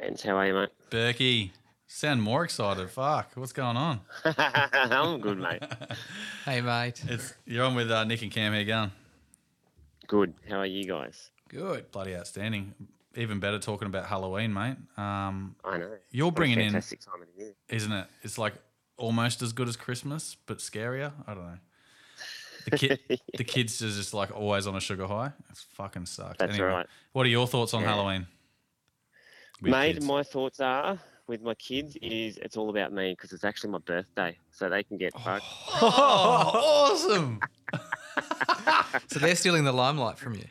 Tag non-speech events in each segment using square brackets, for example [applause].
Vince, how are you, mate? Berkey, sound more excited. Fuck, what's going on? [laughs] [laughs] I'm good, mate. Hey, mate. It's you're on with uh, Nick and Cam here going. Good. How are you guys? Good. Bloody outstanding. Even better talking about Halloween, mate. Um, I know. You're What a bringing in- fantastic time of the year. isn't it? It's like almost as good as Christmas, but scarier. I don't know. The kid, [laughs] the kids are just like always on a sugar high. It's fucking sucks. That's right. What are your thoughts on Yeah. Halloween? With Mate, kids? my thoughts are with my kids is it's all about me because it's actually my birthday, so they can get fucked. Oh, [laughs] awesome! [laughs] So they're stealing the limelight from you.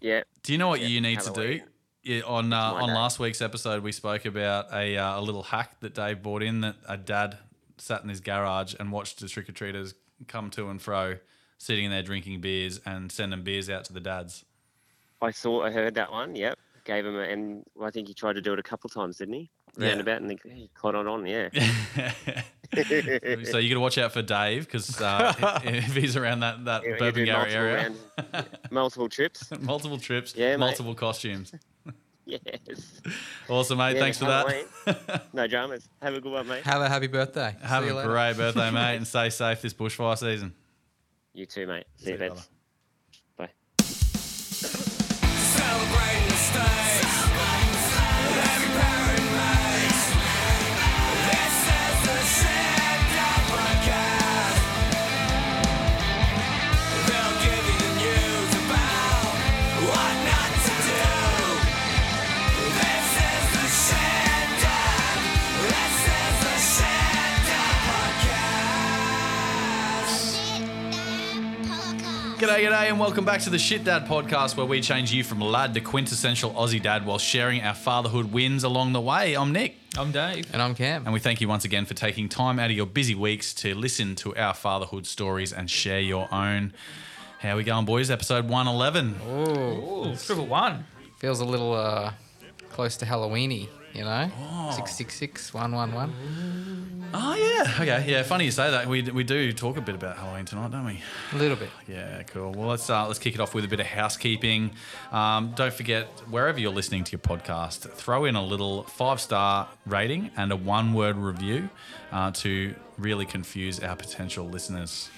Yeah. Do you know what Yeah, you need to do? Yeah, on uh, on day. last week's episode, we spoke about a, uh, a little hack that Dave brought in that a dad sat in his garage and watched the trick or treaters come to and fro, sitting in there drinking beers and sending beers out to the dads. I saw, I heard that one. Yep. Gave him, a, and I think he tried to do it a couple times, didn't he? Yeah. Roundabout, and he, he caught it on. Yeah. [laughs] so you got to watch out for Dave because uh, [laughs] if he's around that that He- he Bourbon Gary multiple area, rounds, [laughs] multiple trips. multiple trips, Yeah, mate. multiple costumes. Yes. Awesome, mate. Yeah, Thanks for that. Halloween. No dramas. Have a good one, mate. Have a happy birthday. Have See a great birthday, mate, and stay safe this bushfire season. You too, mate. See you, See you, Vince. G'day, g'day, and welcome back to the Shit Dad podcast, where we change you from lad to quintessential Aussie dad while sharing our fatherhood wins along the way. I'm Nick, I'm Dave. And I'm Cam. and we thank you once again for taking time out of your busy weeks to listen to our fatherhood stories and share your own. How we going, boys? Episode 111. Ooh, triple one. Feels a little uh, close to Halloweeny, you know? Oh. 666 111. Oh, yeah. Okay, yeah, funny you say that. We, we do talk a bit about Halloween tonight, don't we? A little bit. Yeah, cool. Well, let's uh, let's kick it off with a bit of housekeeping. Um, don't forget wherever you're listening to your podcast, throw in a little five star rating and a one word review uh, to really confuse our potential listeners.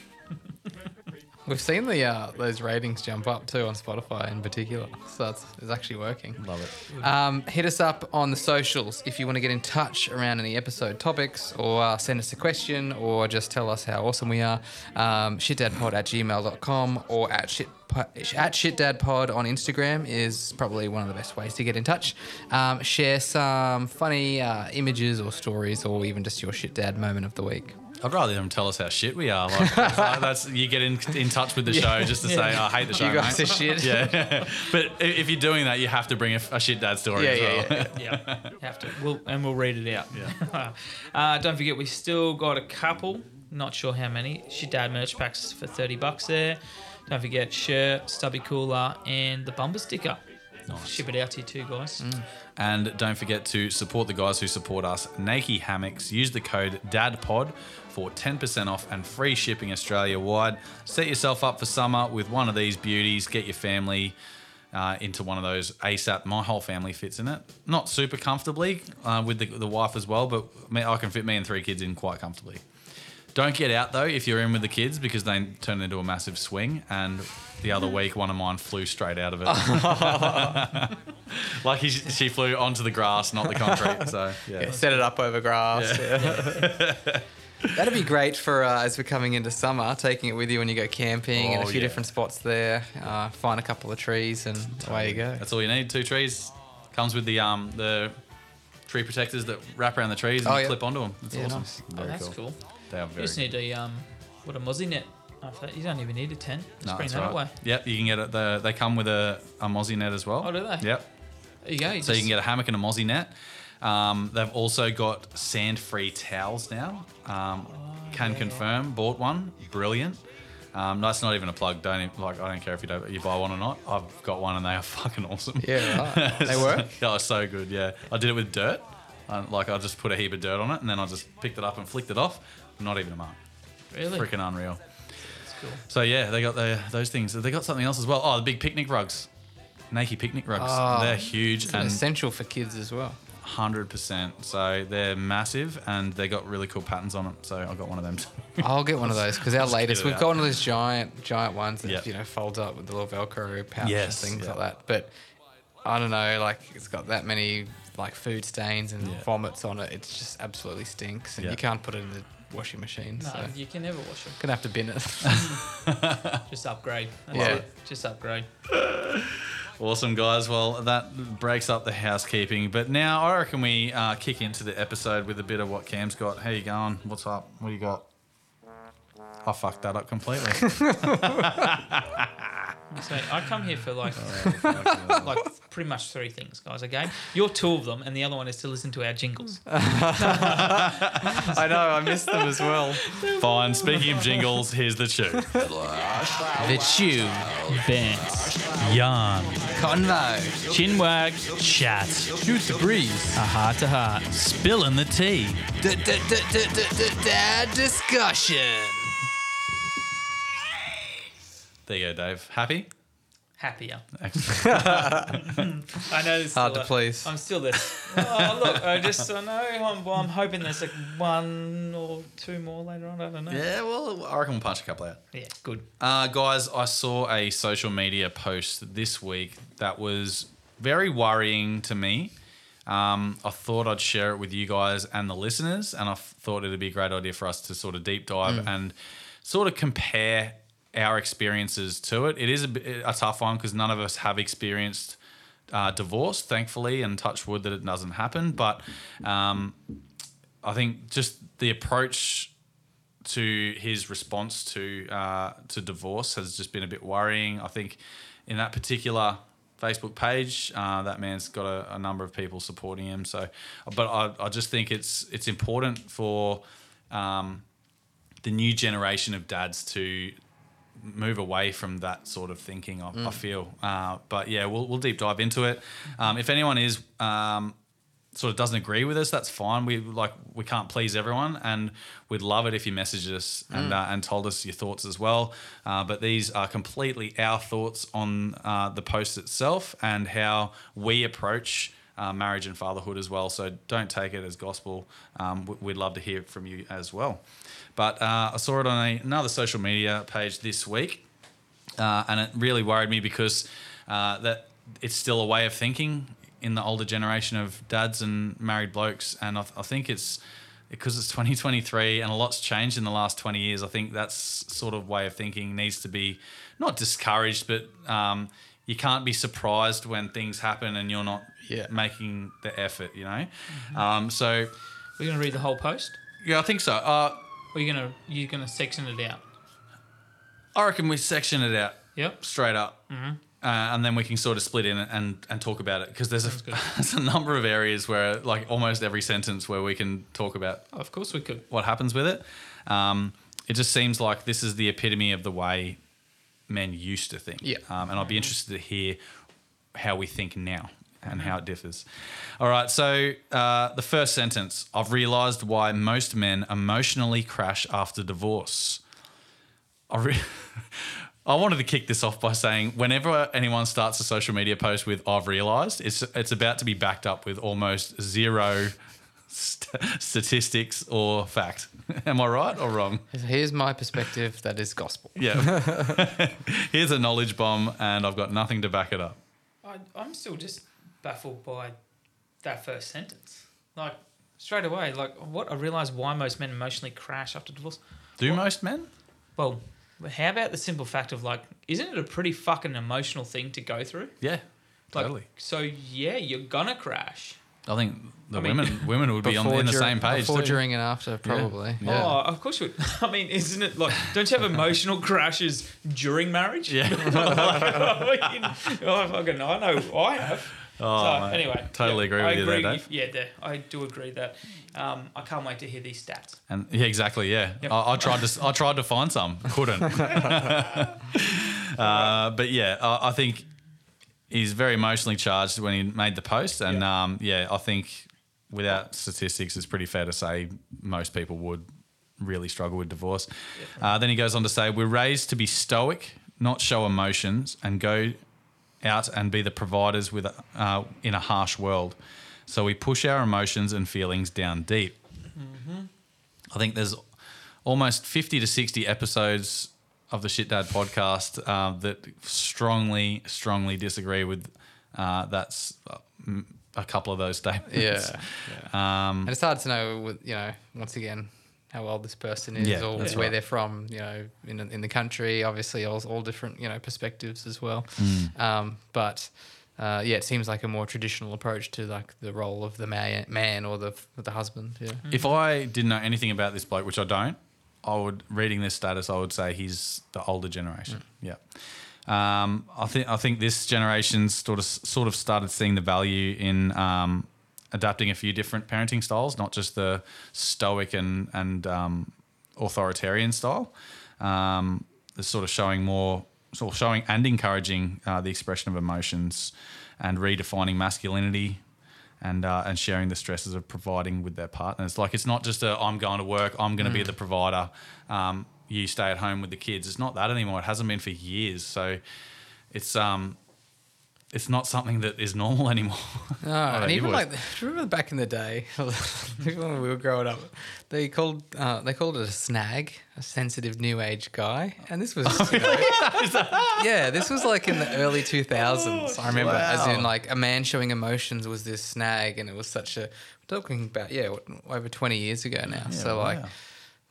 We've seen the uh, those ratings jump up too on Spotify in particular. So it's, it's actually working. Love it. Um, hit us up on the socials if you want to get in touch around any episode topics or uh, send us a question or just tell us how awesome we are. Um, shitdadpod at gmail.com or at shit at shitdadpod on Instagram is probably one of the best ways to get in touch. Um, share some funny uh, images or stories or even just your shit dad moment of the week. I'd rather them tell us how shit we are. Like, that's, [laughs] that's you get in, in touch with the show just to say I hate the show. You guys mate." are shit. [laughs] Yeah, but if you're doing that, you have to bring a, a shit dad story Yeah, as yeah, well. yeah. [laughs] Yeah, have to. We'll, and we'll read it out. Yeah. uh, don't forget, we still got a couple. Not sure how many. Shit Dad merch packs for thirty bucks there. Don't forget shirt, stubby cooler, and the bumper sticker. Ship it out to you too, guys. And don't forget to support the guys who support us, Nakie Hammocks. Use the code DADPOD for 10% off and free shipping Australia wide. Set yourself up for summer with one of these beauties. Get your family uh, into one of those ASAP. My whole family fits in it. Not super comfortably uh, with the, the wife as well, but I can fit me and three kids in quite comfortably. Don't get out though if you're in with the kids because they turn into a massive swing. And the other [laughs] week, one of mine flew straight out of it. [laughs] like he, she flew onto the grass, not the concrete. So [laughs] yeah, Set it up over grass. That'd be great for uh, as we're coming into summer, taking it with you when you go camping and a Oh, few yeah. different spots there. Uh, find a couple of trees and away you go. that's all you need. Two trees comes with the um the tree protectors that wrap around the trees and Oh, you yeah. clip onto them. That's Yeah, awesome. nice. Oh, that's cool. They are You very. just need a um, what a mozzie net. After that. You don't even need a tent. Just No, bring that right. away. Yep, you can get it. The, they come with a, a mozzie net as well. Oh, do they? Yep. There you go. So you can get a hammock and a mozzie net. Um, they've also got sand-free towels now. Um, can confirm. Bought one. Brilliant. Um, that's not even a plug. Don't even, like. I don't care if you don't you buy one or not. I've got one and they are [laughs] fucking awesome. Yeah, right. They work? [laughs] oh, so good. Yeah, I did it with dirt. Uh, like I just put a heap of dirt on it and then I just picked it up and flicked it off. Not even a mark. really. Freaking unreal. That's cool. So yeah, they got the, those things. They got something else as well. Oh, the big picnic rugs. Nakie picnic rugs. Oh, They're huge and essential for kids as well. Hundred percent. So they're massive and they got really cool patterns on them. So I got one of them. Too. [laughs] I'll get one of those because our latest, we've got one of those giant, giant ones that Yep. you know folds up with the little Velcro pouch Yes, and things yeah. like that. But I don't know, like it's got that many like food stains and Yeah. vomits on it. It just absolutely stinks, and Yeah. you can't put it in the washing machine. No, so you can never wash them. gonna have to bin it. [laughs] Just upgrade. That's Yeah. it. Just upgrade. [laughs] Awesome, guys. Well, that breaks up the housekeeping. But now I reckon we uh, kick into the episode with a bit of what Cam's got. How you going? What's up? What do you got? I fucked that up completely. [laughs] So I come here for like, [laughs] like pretty much three things, guys. Okay, you're two of them, and the other one is to listen to our jingles. [laughs] I know, I missed them as well. Fine. Speaking of jingles, here's the chew. The chew, Bands, Yarn. convo, chinwag, chat, shoot the breeze, a heart to heart, spilling the tea. dad discussion. There you go, Dave. Happy? Happier. [laughs] [laughs] I know this. Hard to please. I'm still this. Oh, look, I just I know. I'm, well, I'm hoping there's like one or two more later on. I don't know. yeah, well, I reckon we'll punch a couple out. Yeah, good. Uh, guys, I saw a social media post this week that was very worrying to me. Um, I thought I'd share it with you guys and the listeners, and I f- thought it'd be a great idea for us to sort of deep dive and sort of compare our experiences to it. It is a, a tough one because none of us have experienced uh, divorce, thankfully, and touch wood that it doesn't happen. But um, I think just the approach to his response to uh, to divorce has just been a bit worrying. I think in that particular Facebook page, uh, that man's got a, a number of people supporting him. So, but I, I just think it's it's important for um, the new generation of dads to move away from that sort of thinking. I, I feel, uh, but yeah, we'll we'll deep dive into it. Um, if anyone is um, sort of doesn't agree with us, that's fine. We like we can't please everyone, and we'd love it if you messaged us and uh, and told us your thoughts as well. Uh, but these are completely our thoughts on uh, the post itself and how we approach. Uh, marriage and fatherhood as well, so don't take it as gospel. Um, we'd love to hear from you as well. But uh, I saw it on a, another social media page this week, uh, and it really worried me because uh, that it's still a way of thinking in the older generation of dads and married blokes, and I, I think it's because it's 2023 and a lot's changed in the last 20 years. I think that's sort of way of thinking needs to be not discouraged, but um, you can't be surprised when things happen and you're not Yeah. making the effort, you know. Um, so We're gonna read the whole post. yeah, I think so. Uh, Or you're gonna you're gonna section it out. I reckon we section it out Yep. straight up, Mm-hmm. uh, and then we can sort of split in and and talk about it because there's a, [laughs] there's a number of areas where like almost every sentence where we can talk about Of course we could. what happens with it. Um, it just seems like this is the epitome of the way men used to think. Yeah. Um, and I'd be interested to hear how we think now and how it differs. All right. So uh, the first sentence I've realized why most men emotionally crash after divorce. I, re- [laughs] I wanted to kick this off by saying whenever anyone starts a social media post with "I've realised," it's it's about to be backed up with almost zero st- statistics or fact. [laughs] Am I right or wrong? Here's my perspective. That is gospel. Yeah. [laughs] Here's a knowledge bomb, and I've got nothing to back it up. I, I'm still just baffled by that first sentence. Like straight away, like what I realized why most men emotionally crash after divorce. Do What? most men? Well, how about the simple fact of like, isn't it a pretty fucking emotional thing to go through? Yeah. Like, Totally. So yeah, you're gonna crash. I think the I mean- women [laughs] women would be on in the dur- same page. Before, too. during, and after, probably. Yeah. Oh, of course you would. [laughs] I mean, isn't it like? Don't you have [laughs] emotional crashes during marriage? Yeah. I mean, oh, fucking, I know I have. Oh, so mate. anyway, Totally agree I with you there, agree Dave. Yeah, there, I do agree that. Um, I can't wait to hear these stats. And yeah, exactly. Yeah, Yep. I, I tried to. I tried to find some, couldn't. [laughs] [laughs] uh, but yeah, I, I think he's very emotionally charged when he made the post, and Yeah. um, yeah, I think without statistics, it's pretty fair to say most people would really struggle with divorce. Uh, then he goes on to say, "We're raised to be stoic, not show emotions, and go out and be the providers with uh, in a harsh world." So we push our emotions and feelings down deep. I think there's almost 50 to 60 episodes of the Shit Dad podcast uh, that strongly, strongly disagree with uh, that's a couple of those statements. [laughs] Yeah. Um, And it's hard to know, with, you know, once again, how old this person is Yeah, or where right. they're from, you know, in, in the country. Obviously, all, all different, you know, perspectives as well. Mm. Um, but uh, yeah, it seems like a more traditional approach to like the role of the man, man or the the husband. Yeah. If I didn't know anything about this bloke, which I don't, I would reading this status, I would say he's the older generation. Yeah. Um, I think I think this generation's sort of sort of started seeing the value in um, adapting a few different parenting styles, not just the stoic and and um, authoritarian style. Um, sort of showing more, sort of showing and encouraging uh, the expression of emotions and redefining masculinity and uh, and sharing the stresses of providing with their partners. Like it's not just a I'm going to work, I'm going to be the provider. Um, you stay at home with the kids. It's not that anymore. It hasn't been for years. So it's um it's not something that is normal [laughs] anymore. [laughs] No, I and even like, remember back in the day, [laughs] when we were growing up, they called uh, they called it a snag, a sensitive new age guy, and this was, you know, yeah, this was like in the early two thousands. I remember, as in like a man showing emotions was this snag, and it was such a we're talking about yeah over twenty years ago now. so like wow.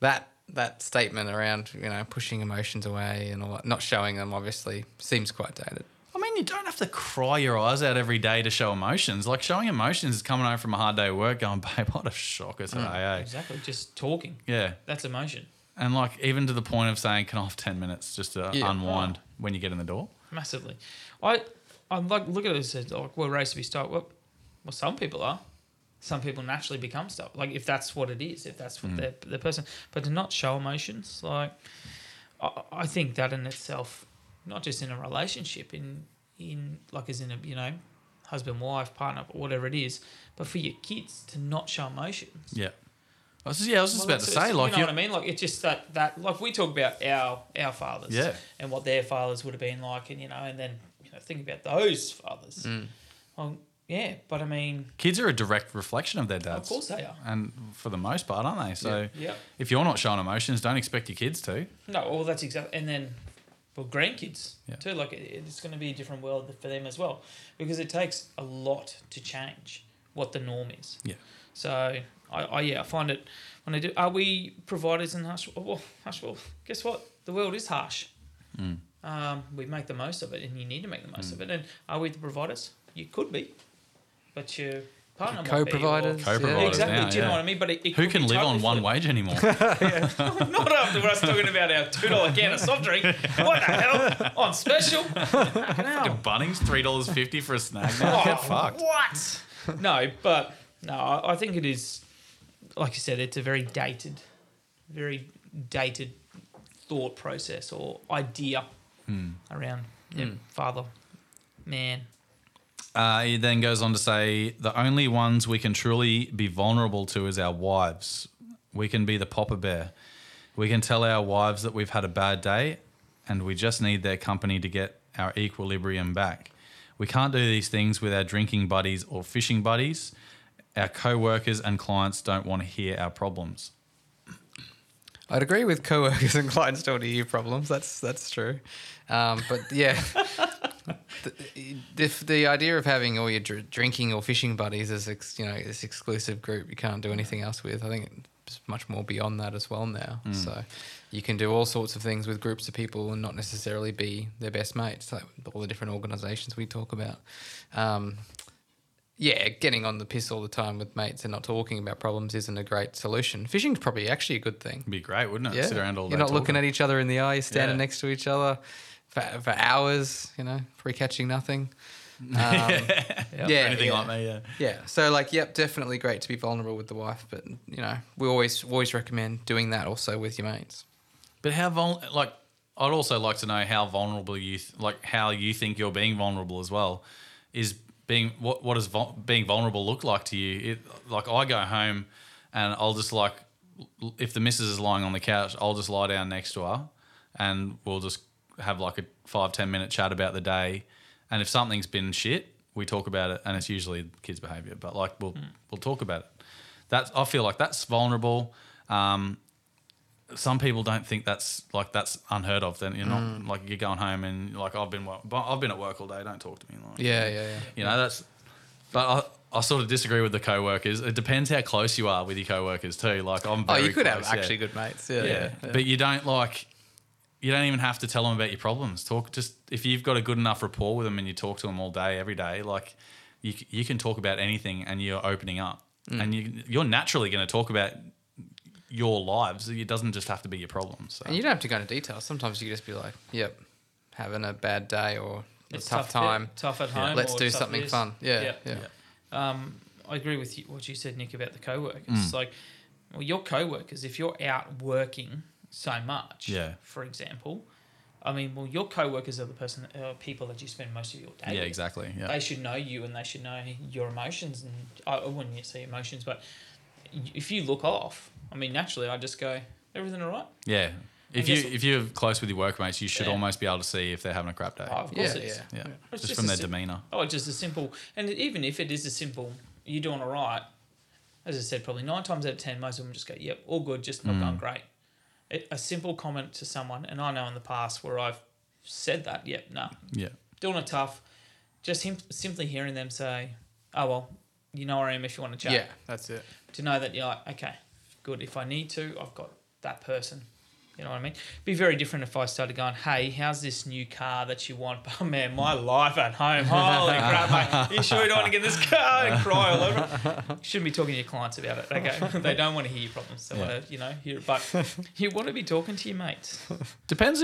that that statement around you know pushing emotions away and all that, not showing them obviously seems quite dated. I mean, you don't have to cry your eyes out every day to show emotions. Like showing emotions is coming home from a hard day of work, going, [laughs] "Babe, what a shocker today." eh?" Exactly. Just talking. Yeah, That's emotion. and like even to the point of saying, "Can I have ten minutes just to Yeah. unwind when you get in the door?" Massively. I I like look at it as like we're raised to be stoic. Well, well, some people are. Some people naturally become stoic. Like if that's what it is, if that's what they're the person. But to not show emotions, like I, I think that in itself, not just in a relationship, in in like as in a you know, husband, wife, partner, whatever it is, but for your kids to not show emotions. Yeah. I was just, yeah, I was just Well, about to say, like, you know what I mean? Like it's just that that like we talk about our our fathers, Yeah. and what their fathers would have been like, and you know, and then you know think about those fathers. Mm. Well, yeah, but I mean, kids are a direct reflection of their dads. of course they are. And for the most part, aren't they? So Yeah. if you're not showing emotions, don't expect your kids to. No, well, that's exactly, and then for grandkids Yeah. too. Like it, it's going to be a different world for them as well, because it takes a lot to change what the norm is. Yeah. So I, I yeah, I find it when I do. Are we providers in hush? Well, hush. Well, guess what? The world is harsh. Mm. Um, we make the most of it, and you need to make the most of it. And are we the providers? You could be, but your partner might be, or- Co-providers, Co-providers Exactly. now, do you know what I mean? But it, it Who can live totally on one flipped. wage anymore? [laughs] [laughs] Not after we're us talking about our two dollar can of soft drink. What the hell? On special? [laughs] Fucking Bunnings, three dollars fifty for a snack. Now get oh, fucked. What? No, but no, I I think it is. Like you said, it's a very dated, very dated thought process or idea hmm. around yeah, hmm. father, man. Uh, he then goes on to say the only ones we can truly be vulnerable to is our wives. We can be the popper bear. We can tell our wives that we've had a bad day and we just need their company to get our equilibrium back. We can't do these things with our drinking buddies or fishing buddies. Our co workers and clients don't want to hear our problems. I'd agree with co-workers and clients don't hear your problems. That's that's true. Um, but yeah, [laughs] [laughs] the, the, the idea of having all your dr- drinking or fishing buddies as ex, you know this exclusive group you can't do anything else with. I think it's much more beyond that as well now. So you can do all sorts of things with groups of people and not necessarily be their best mates. Like all the different organisations we talk about. Um, yeah, getting on the piss all the time with mates and not talking about problems isn't a great solution. Fishing's probably actually a good thing. It'd be great, wouldn't it? Yeah, Sit around all day. you're not looking at each other in the eye. You're standing Yeah. next to each other for, for hours. You know, free catching nothing. [laughs] Um, yeah, anything yeah. like me, yeah. Yeah. So like, yep, definitely great to be vulnerable with the wife, but you know, we always always recommend doing that also with your mates. But how vul- like I'd also like to know how vulnerable you th- like how you think you're being vulnerable as well. Is being what what does vul- being vulnerable look like to you? It, like I go home and I'll just like if the missus is lying on the couch, I'll just lie down next to her and we'll just have like a five ten minute chat about the day. And if something's been shit, we talk about it, and it's usually kids' behaviour. But like we'll we'll talk about it. That's I feel like that's vulnerable. Um, some people don't think that's like that's unheard of. Then you're not like you're going home and like I've been I've been at work all day. Don't talk to me. Like, Yeah, yeah, yeah. you know that's. But I, I sort of disagree with the co-workers. It depends how close you are with your co-workers too. Like I'm. Oh, you could have close, yeah. actually good mates. Yeah, Yeah. yeah. yeah. But you don't like you don't even have to tell them about your problems. Talk just if you've got a good enough rapport with them and you talk to them all day every day, like you you can talk about anything and you're opening up. Mm. And you you're naturally going to talk about your lives. It doesn't just have to be your problems. So. And you don't have to go into detail. Sometimes you can just be like, "Yep, having a bad day or a It's tough, bit- time. tough at home. Let's do something this. fun." Yeah, Yeah. yeah. Um, I agree with you, what you said, Nick, about the co-workers. Mm. It's like, well, your co-workers, if you're out working so much, Yeah. for example, I mean, well, your co-workers are the person, uh, people that you spend most of your day. yeah, with. exactly. Yeah. They should know you and they should know your emotions. And I I wouldn't say emotions, but if you look off, I mean, naturally, I just go, everything all right? yeah. If you if you're close with your workmates, you should Yeah. almost be able to see if they're having a crap day. Oh, of Yeah, course it is. yeah. yeah. It's Just, just from their sim- demeanor. Oh, just a simple, and even if it is a simple, you're doing all right. As I said, probably nine times out of ten, most of them just go, "Yep, all good, just not Mm. going great." A, simple comment to someone, and I know in the past where I've said that, "Yep, no, Yeah. doing it tough." Just him, simply hearing them say, "Oh well, you know where I am if you want to chat." Yeah, that's it. To know that you're like, okay, good. If I need to, I've got that person. You know what I mean? It'd Be very different if I started going, "Hey, how's this new car that you want?" [laughs] Oh man, my life at home. Holy [laughs] crap, mate! You sure you don't want to get this car and cry all over? You shouldn't be talking to your clients about it. Okay, [laughs] they don't want to hear your problems. They want to, you know, hear it. But you want to be talking to your mates. Depends.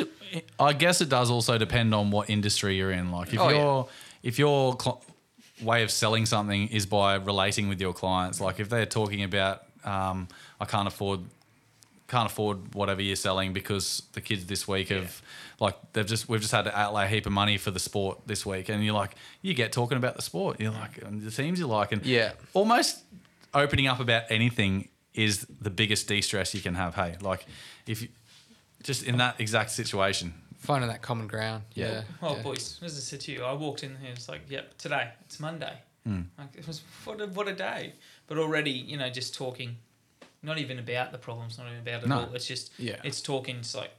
I guess it does also depend on what industry you're in. Like if Oh, yeah. your if your cl- way of selling something is by relating with your clients, like if they're talking about um, I can't afford can't afford whatever you're selling because the kids this week have like they've just we've just had to outlay a heap of money for the sport this week, and you're like you get talking about the sport, you're like and the teams you like, and Yeah. almost opening up about anything is the biggest de-stress you can have. Hey, like if you, just in that exact situation, Finding that common ground. Yeah. Oh, yeah. boys, as I said to you, I walked in here. It's like, yep, today it's Monday. Hmm. Like it was what a, what a day. But already, you know, just talking, not even about the problems, not even about it No. all. It's just, Yeah. it's talking. It's like,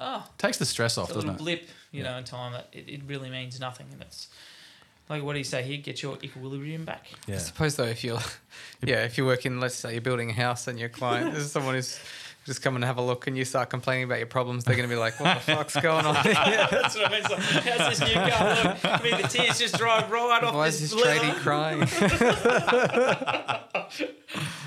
oh, takes the stress off, a doesn't little it? blip, you know, in time that it, it really means nothing, and it's like what do you say here? Get your equilibrium back. I suppose though, if you're, [laughs] yeah, if you're working, let's say you're building a house and your client [laughs] is someone who's just coming to have a look and you start complaining about your problems, they're going to be like, what the [laughs] fuck's going on here? That's what I mean. It's like, how's this new car look? I mean, the tears just drive right off Why is this this tradie leather. crying?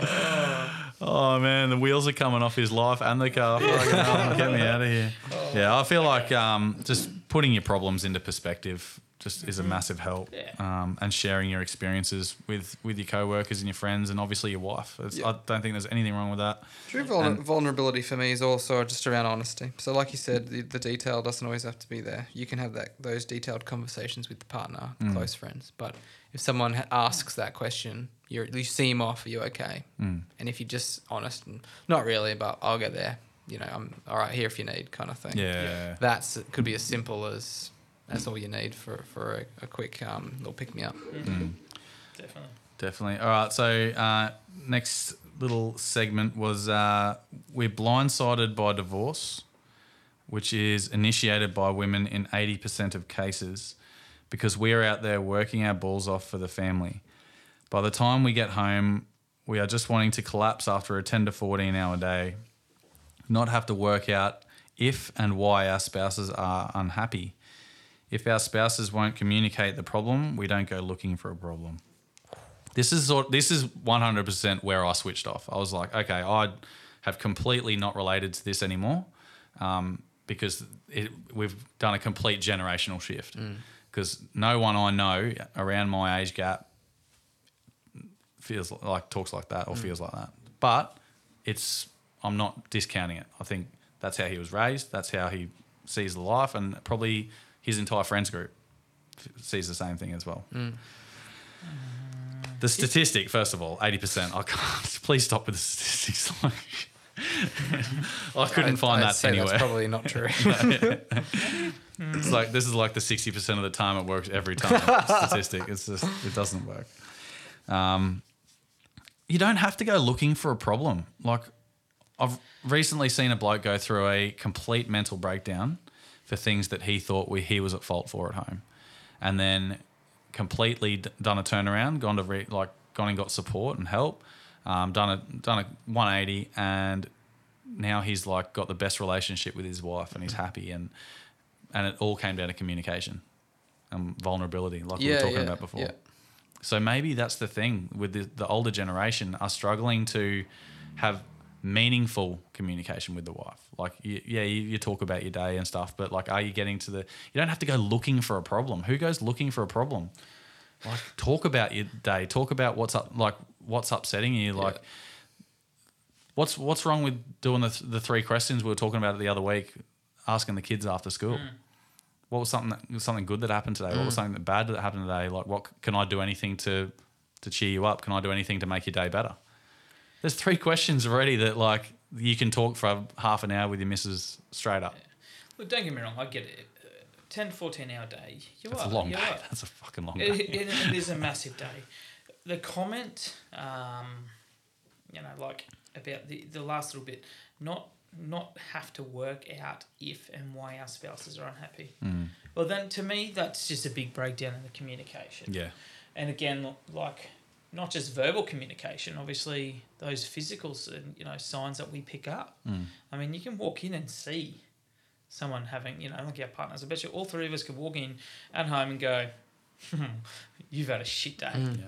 Uh, Oh man, the wheels are coming off his life and the car. Fucking hell, Get me out of here. Yeah, I feel like um, just putting your problems into perspective just is a massive help. Yeah. Um, and sharing your experiences with with your co-workers and your friends and obviously your wife. It's, I don't think there's anything wrong with that. True vulner- And- vulnerability for me is also just around honesty. So, like you said, the, the detail doesn't always have to be there. You can have that those detailed conversations with the partner, Mm. close friends. But if someone ha- asks that question, you're, you see him off. Are you okay? Mm. And if you're just honest and not really, but I'll get there. You know, I'm all right here if you need, kind of thing. Yeah. That's it could be as simple as that's all you need for for a, a quick um, little pick me up. Definitely. Definitely. All right. So uh, next little segment was uh, we're blindsided by divorce, which is initiated by women in eighty percent of cases, because we're out there working our balls off for the family. By the time we get home, we are just wanting to collapse after a ten to fourteen hour day, not have to work out if and why our spouses are unhappy. If our spouses won't communicate the problem, we don't go looking for a problem. This is. This is one hundred percent where I switched off. I was like, okay, I have completely not related to this anymore, um, because it, we've done a complete generational shift. Because no one I know around my age gap feels like talks like that or feels like that. But it's I'm not discounting it. I think that's how he was raised. That's how he sees the life, and probably his entire friends group f- sees the same thing as well. The statistic, first of all, eighty percent. I can't. [laughs] Please stop with the statistics. [laughs] I couldn't I'd- find I'd that anywhere. That's probably not true. [laughs] It's like this is like the sixty percent of the time it works every time statistic. It's just it doesn't work. Um, you don't have to go looking for a problem. Like I've recently seen a bloke go through a complete mental breakdown for things that he thought we, he was at fault for at home, and then completely d- done a turnaround, gone to re, like gone and got support and help, um, done a done a one eighty, and now he's like got the best relationship with his wife and he's happy and and it all came down to communication and vulnerability, like we were talking yeah, about before. yeah. So maybe that's the thing with the, the older generation are struggling to have meaningful communication with the wife. Like, you, yeah, you, you talk about your day and stuff, but like, are you getting to the? You don't have to go looking for a problem. Who goes looking for a problem? Like, talk about your day. Talk about what's up, like what's upsetting you. Like, what's what's wrong with doing the the three questions we were talking about the other week, asking the kids after school. Mm. What was something that, something good that happened today? What was something that bad that happened today? Like, what can I do anything to to cheer you up? Can I do anything to make your day better? There's three questions already that like you can talk for half an hour with your missus straight up. Look, don't get me wrong, I get it. Uh, 10 to 14 hour day. You That's are, a long day. are. [laughs] That's a fucking long It, day. it, it is a [laughs] massive day. The comment, um, you know, like about the, the last little bit, not not have to work out if and why our spouses are unhappy. Mm. Well, then to me, that's just a big breakdown in the communication. Yeah. And again, like not just verbal communication, obviously those physical, s- you know, signs that we pick up. Mm. I mean, you can walk in and see someone having, you know, like our partners. I bet you all three of us could walk in at home and go, "You've had a shit day," Yeah.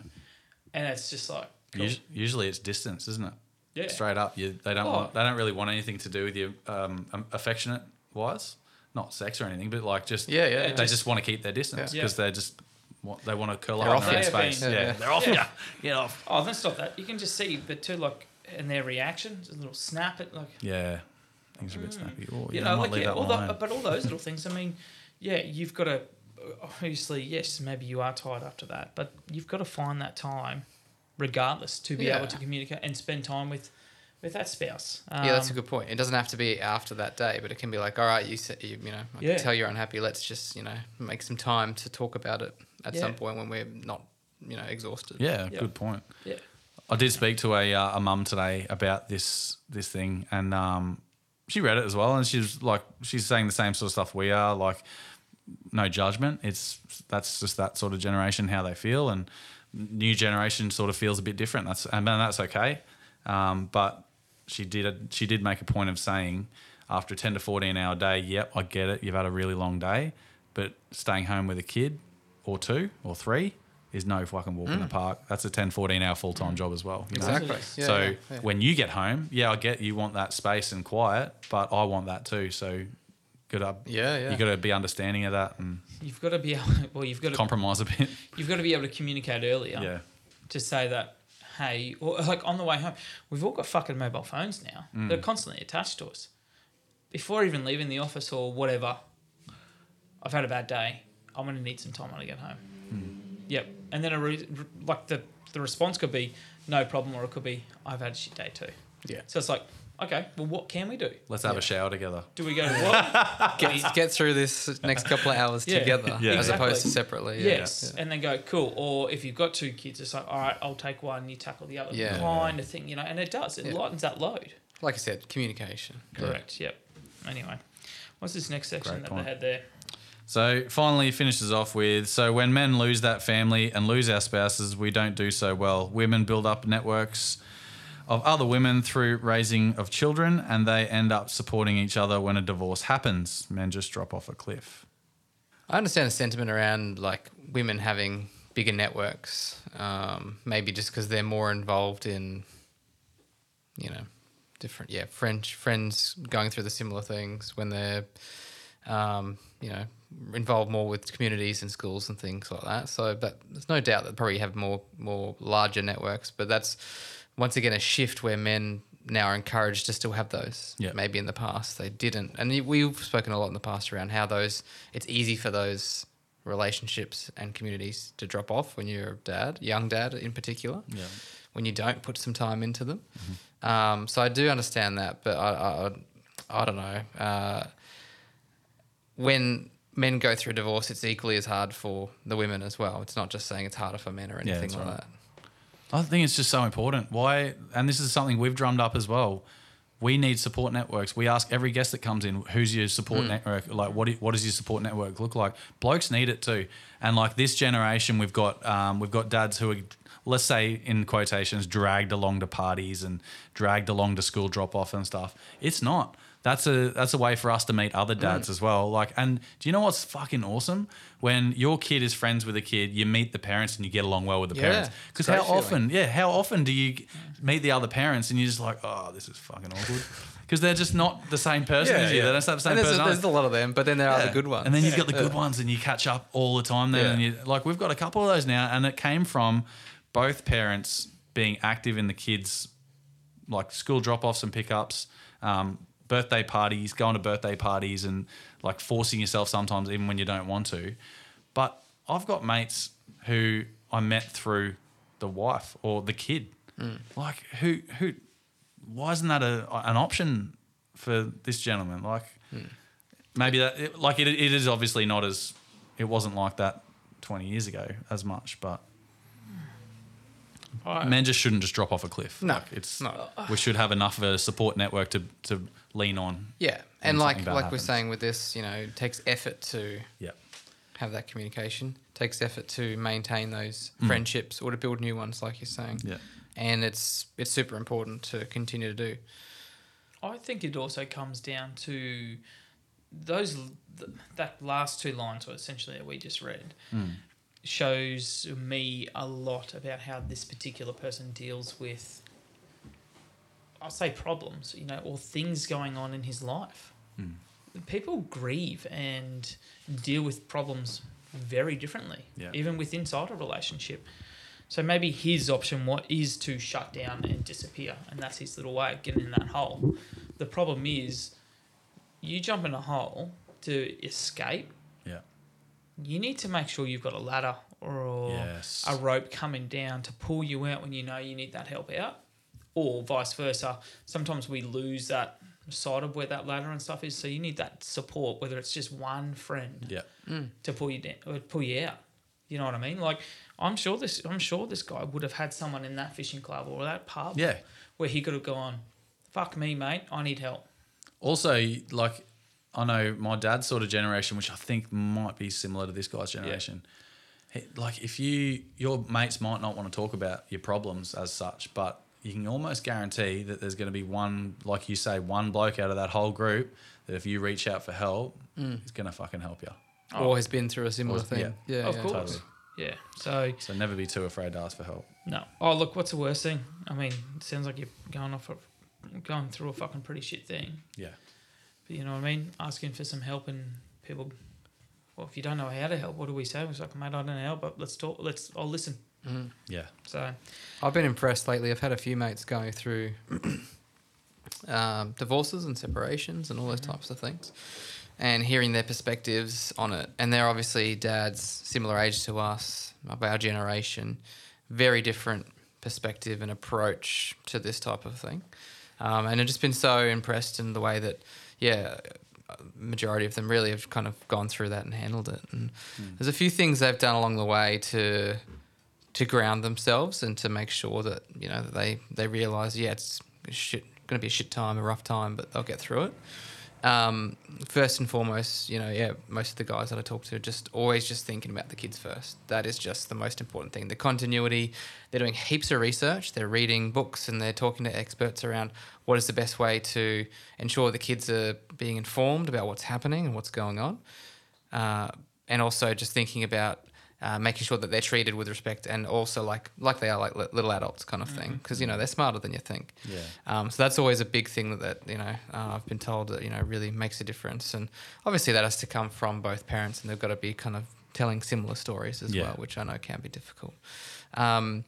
and it's just like, cool. Usually it's distance, isn't it? Yeah, Straight up, you they don't Oh. want, they don't really want anything to do with you um, um, affectionate wise, not sex or anything, but like just Yeah, yeah. they just, want to keep their distance Yeah. because they just want, they want to curl They're up off in their you. space. Yeah, Yeah, yeah. they're off Yeah. you. [laughs] Get off. Oh, then stop that. You can just see, but too, like, in their reaction, a little snap it, like, Yeah, things are a bit snappy. Oh, you yeah, know, I might like leave yeah, that all the, but all those [laughs] little things. I mean, yeah, you've got to obviously, yes, maybe you are tired after that, but you've got to find that time, regardless, to be Yeah. able to communicate and spend time with with that spouse. yeah, that's a Um, good point. It doesn't have to be after that day, but it can be like, all right, you said, you, you know, I Yeah. can tell you're unhappy. Let's just, you know, make some time to talk about it at some point when we're not, you know, exhausted. yeah, Yeah. good point. Yeah. I did speak to a uh, a mum today about this this thing, and um, she read it as well, and she's like, she's saying the same sort of stuff we are, like, no judgment. It's that's just that sort of generation how they feel, and new generation sort of feels a bit different. That's and that's okay, um, but she did she did make a point of saying after a ten to fourteen hour day, yep, I get it, you've had a really long day, but staying home with a kid or two or three is no fucking walk in the park. That's a 10, 14 hour full time job as well. you know? Exactly. Yeah, so yeah, yeah. when you get home, yeah, I get you want that space and quiet, but I want that too. So up. Yeah, yeah. You got to be understanding of that and You've got to be able. [laughs] Well, you've got to. compromise a bit. You've got to be able to communicate earlier. Yeah. To say that, hey, or like on the way home, we've all got fucking mobile phones now. Mm. They're constantly attached to us. Before even leaving the office or whatever, I've had a bad day. I'm gonna need some time when I get home. Mm. Yep. And then a re- like the the response could be no problem, or it could be I've had a shit day too. Yeah. So it's like, okay, well, what can we do? Let's have a shower together. Do we go to [laughs] what? Get, get through this next couple of hours Yeah. together Yeah. as opposed to separately. Yeah. Yes, and then go cool. Or if you've got two kids, it's like, all right, I'll take one, you tackle the other, Yeah. kind of thing, you know. And it does, it Yeah. lightens that load. Like I said, communication. Yeah. Correct. Yep. Anyway, what's this next section Great that point. they had there? So finally he finishes off with so when men lose that family and lose our spouses, we don't do so well. Women build up networks of other women through raising of children and they end up supporting each other when a divorce happens. Men just drop off a cliff. I understand the sentiment around like women having bigger networks, um, maybe just because they're more involved in, you know, different yeah French friends going through the similar things when they're, um, you know, involved more with communities and schools and things like that. So, but there's no doubt that probably have more more larger networks. But that's once again a shift where men now are encouraged to still have those. Yeah. Maybe in the past they didn't, and we've spoken a lot in the past around how those it's easy for those relationships and communities to drop off when you're a dad, young dad in particular. Yeah. when you don't put some time into them. Mm-hmm. Um, so I do understand that, but I, I, I- don't know. Uh, when men go through divorce, it's equally as hard for the women as well. It's not just saying it's harder for men or anything that's like right. that. I think it's just so important. Why? And this is something we've drummed up as well. We need support networks. We ask every guest that comes in, "Who's your support network? Like, what do, what does your support network look like?" Blokes need it too. And like this generation, we've got um, we've got dads who are, let's say in quotations, dragged along to parties and dragged along to school drop off and stuff. It's not. That's a that's a way for us to meet other dads as well. Like, and do you know what's fucking awesome? When your kid is friends with a kid, you meet the parents and you get along well with the Yeah, parents. Because how feeling. often, yeah, how often do you meet the other parents and you're just like, oh, this is fucking awkward? Because they're just not the same person as you. They don't have the same there's, a, personality. there's a lot of them, but then there are the good ones. And then you've got the good ones and you catch up all the time then. Yeah. And you like we've got a couple of those now and it came from both parents being active in the kids like school drop offs and pickups, um, birthday parties, going to birthday parties and like forcing yourself sometimes even when you don't want to. But I've got mates who I met through the wife or the kid. Mm. Like who who why isn't that a, an option for this gentleman? Like mm. maybe that it, like it, it is obviously not as it wasn't like that 20 years ago as much, but I- men just shouldn't just drop off a cliff. No, Like, it's no. we should have enough of a support network to to lean on. yeah, and when like something bad like we're saying with this, you know, it takes effort to Yeah. have that communication. takes effort to maintain those friendships or to build new ones, like you're saying. Mm. Yeah. And it's it's super important to continue to do. I think it also comes down to those th- that last two lines, or essentially that we just read, shows me a lot about how this particular person deals with. I'll say problems, you know, or things going on in his life. Hmm. People grieve and deal with problems very differently, Yeah. even with inside a relationship. So maybe his option what is to shut down and disappear, and that's his little way of getting in that hole. The problem is, you jump in a hole to escape. Yeah. You need to make sure you've got a ladder or Yes. a rope coming down to pull you out when you know you need that help out, or vice versa. Sometimes we lose that side of where that ladder and stuff is, so you need that support, whether it's just one friend Yeah. Mm. to pull you down or pull you out. You know what I mean? Like I'm sure this I'm sure this guy would have had someone in that fishing club or that pub Yeah. where he could have gone, Fuck me, mate, I need help. Also, like I know my dad's sort of generation, which I think might be similar to this guy's generation. He- Like if you your mates might not want to talk about your problems as such, but you can almost guarantee that there's going to be one, like you say, one bloke out of that whole group that if you reach out for help, mm. he's going to fucking help you. Or has been through a similar Or- thing. yeah. Yeah, of yeah. course. totally. Yeah. So So never be too afraid to ask for help. no. Oh look, what's the worst thing? I mean, it sounds like you're going off a, going through a fucking pretty shit thing. Yeah. But you know what I mean? Asking for some help and people well, if you don't know how to help, what do we say? It's like, mate, I don't know how, but let's talk let's I'll listen. Yeah. So I've been impressed lately. I've had a few mates go through [clears throat] um, divorces and separations and all those types of things, and hearing their perspectives on it. And they're obviously dads similar age to us, of our generation, very different perspective and approach to this type of thing. Um, and I've just been so impressed in the way that, yeah, majority of them really have kind of gone through that and handled it. And there's a few things they've done along the way to to ground themselves and to make sure that you know they they realize yeah it's shit going to be a shit time a rough time but they'll get through it. Um, first and foremost you know yeah most of the guys that i talk to are just always just thinking about the kids first. That is just the most important thing. The continuity they're doing heaps of research they're reading books and they're talking to experts around what is the best way to ensure the kids are being informed about what's happening and what's going on. Uh, and also just thinking about uh, making sure that they're treated with respect and also like like they are like li- little adults kind of thing because you know they're smarter than you think. Yeah. Um, so that's always a big thing that, that you know uh, I've been told that you know really makes a difference and obviously that has to come from both parents and they've got to be kind of telling similar stories as Yeah. well, which I know can be difficult. Um,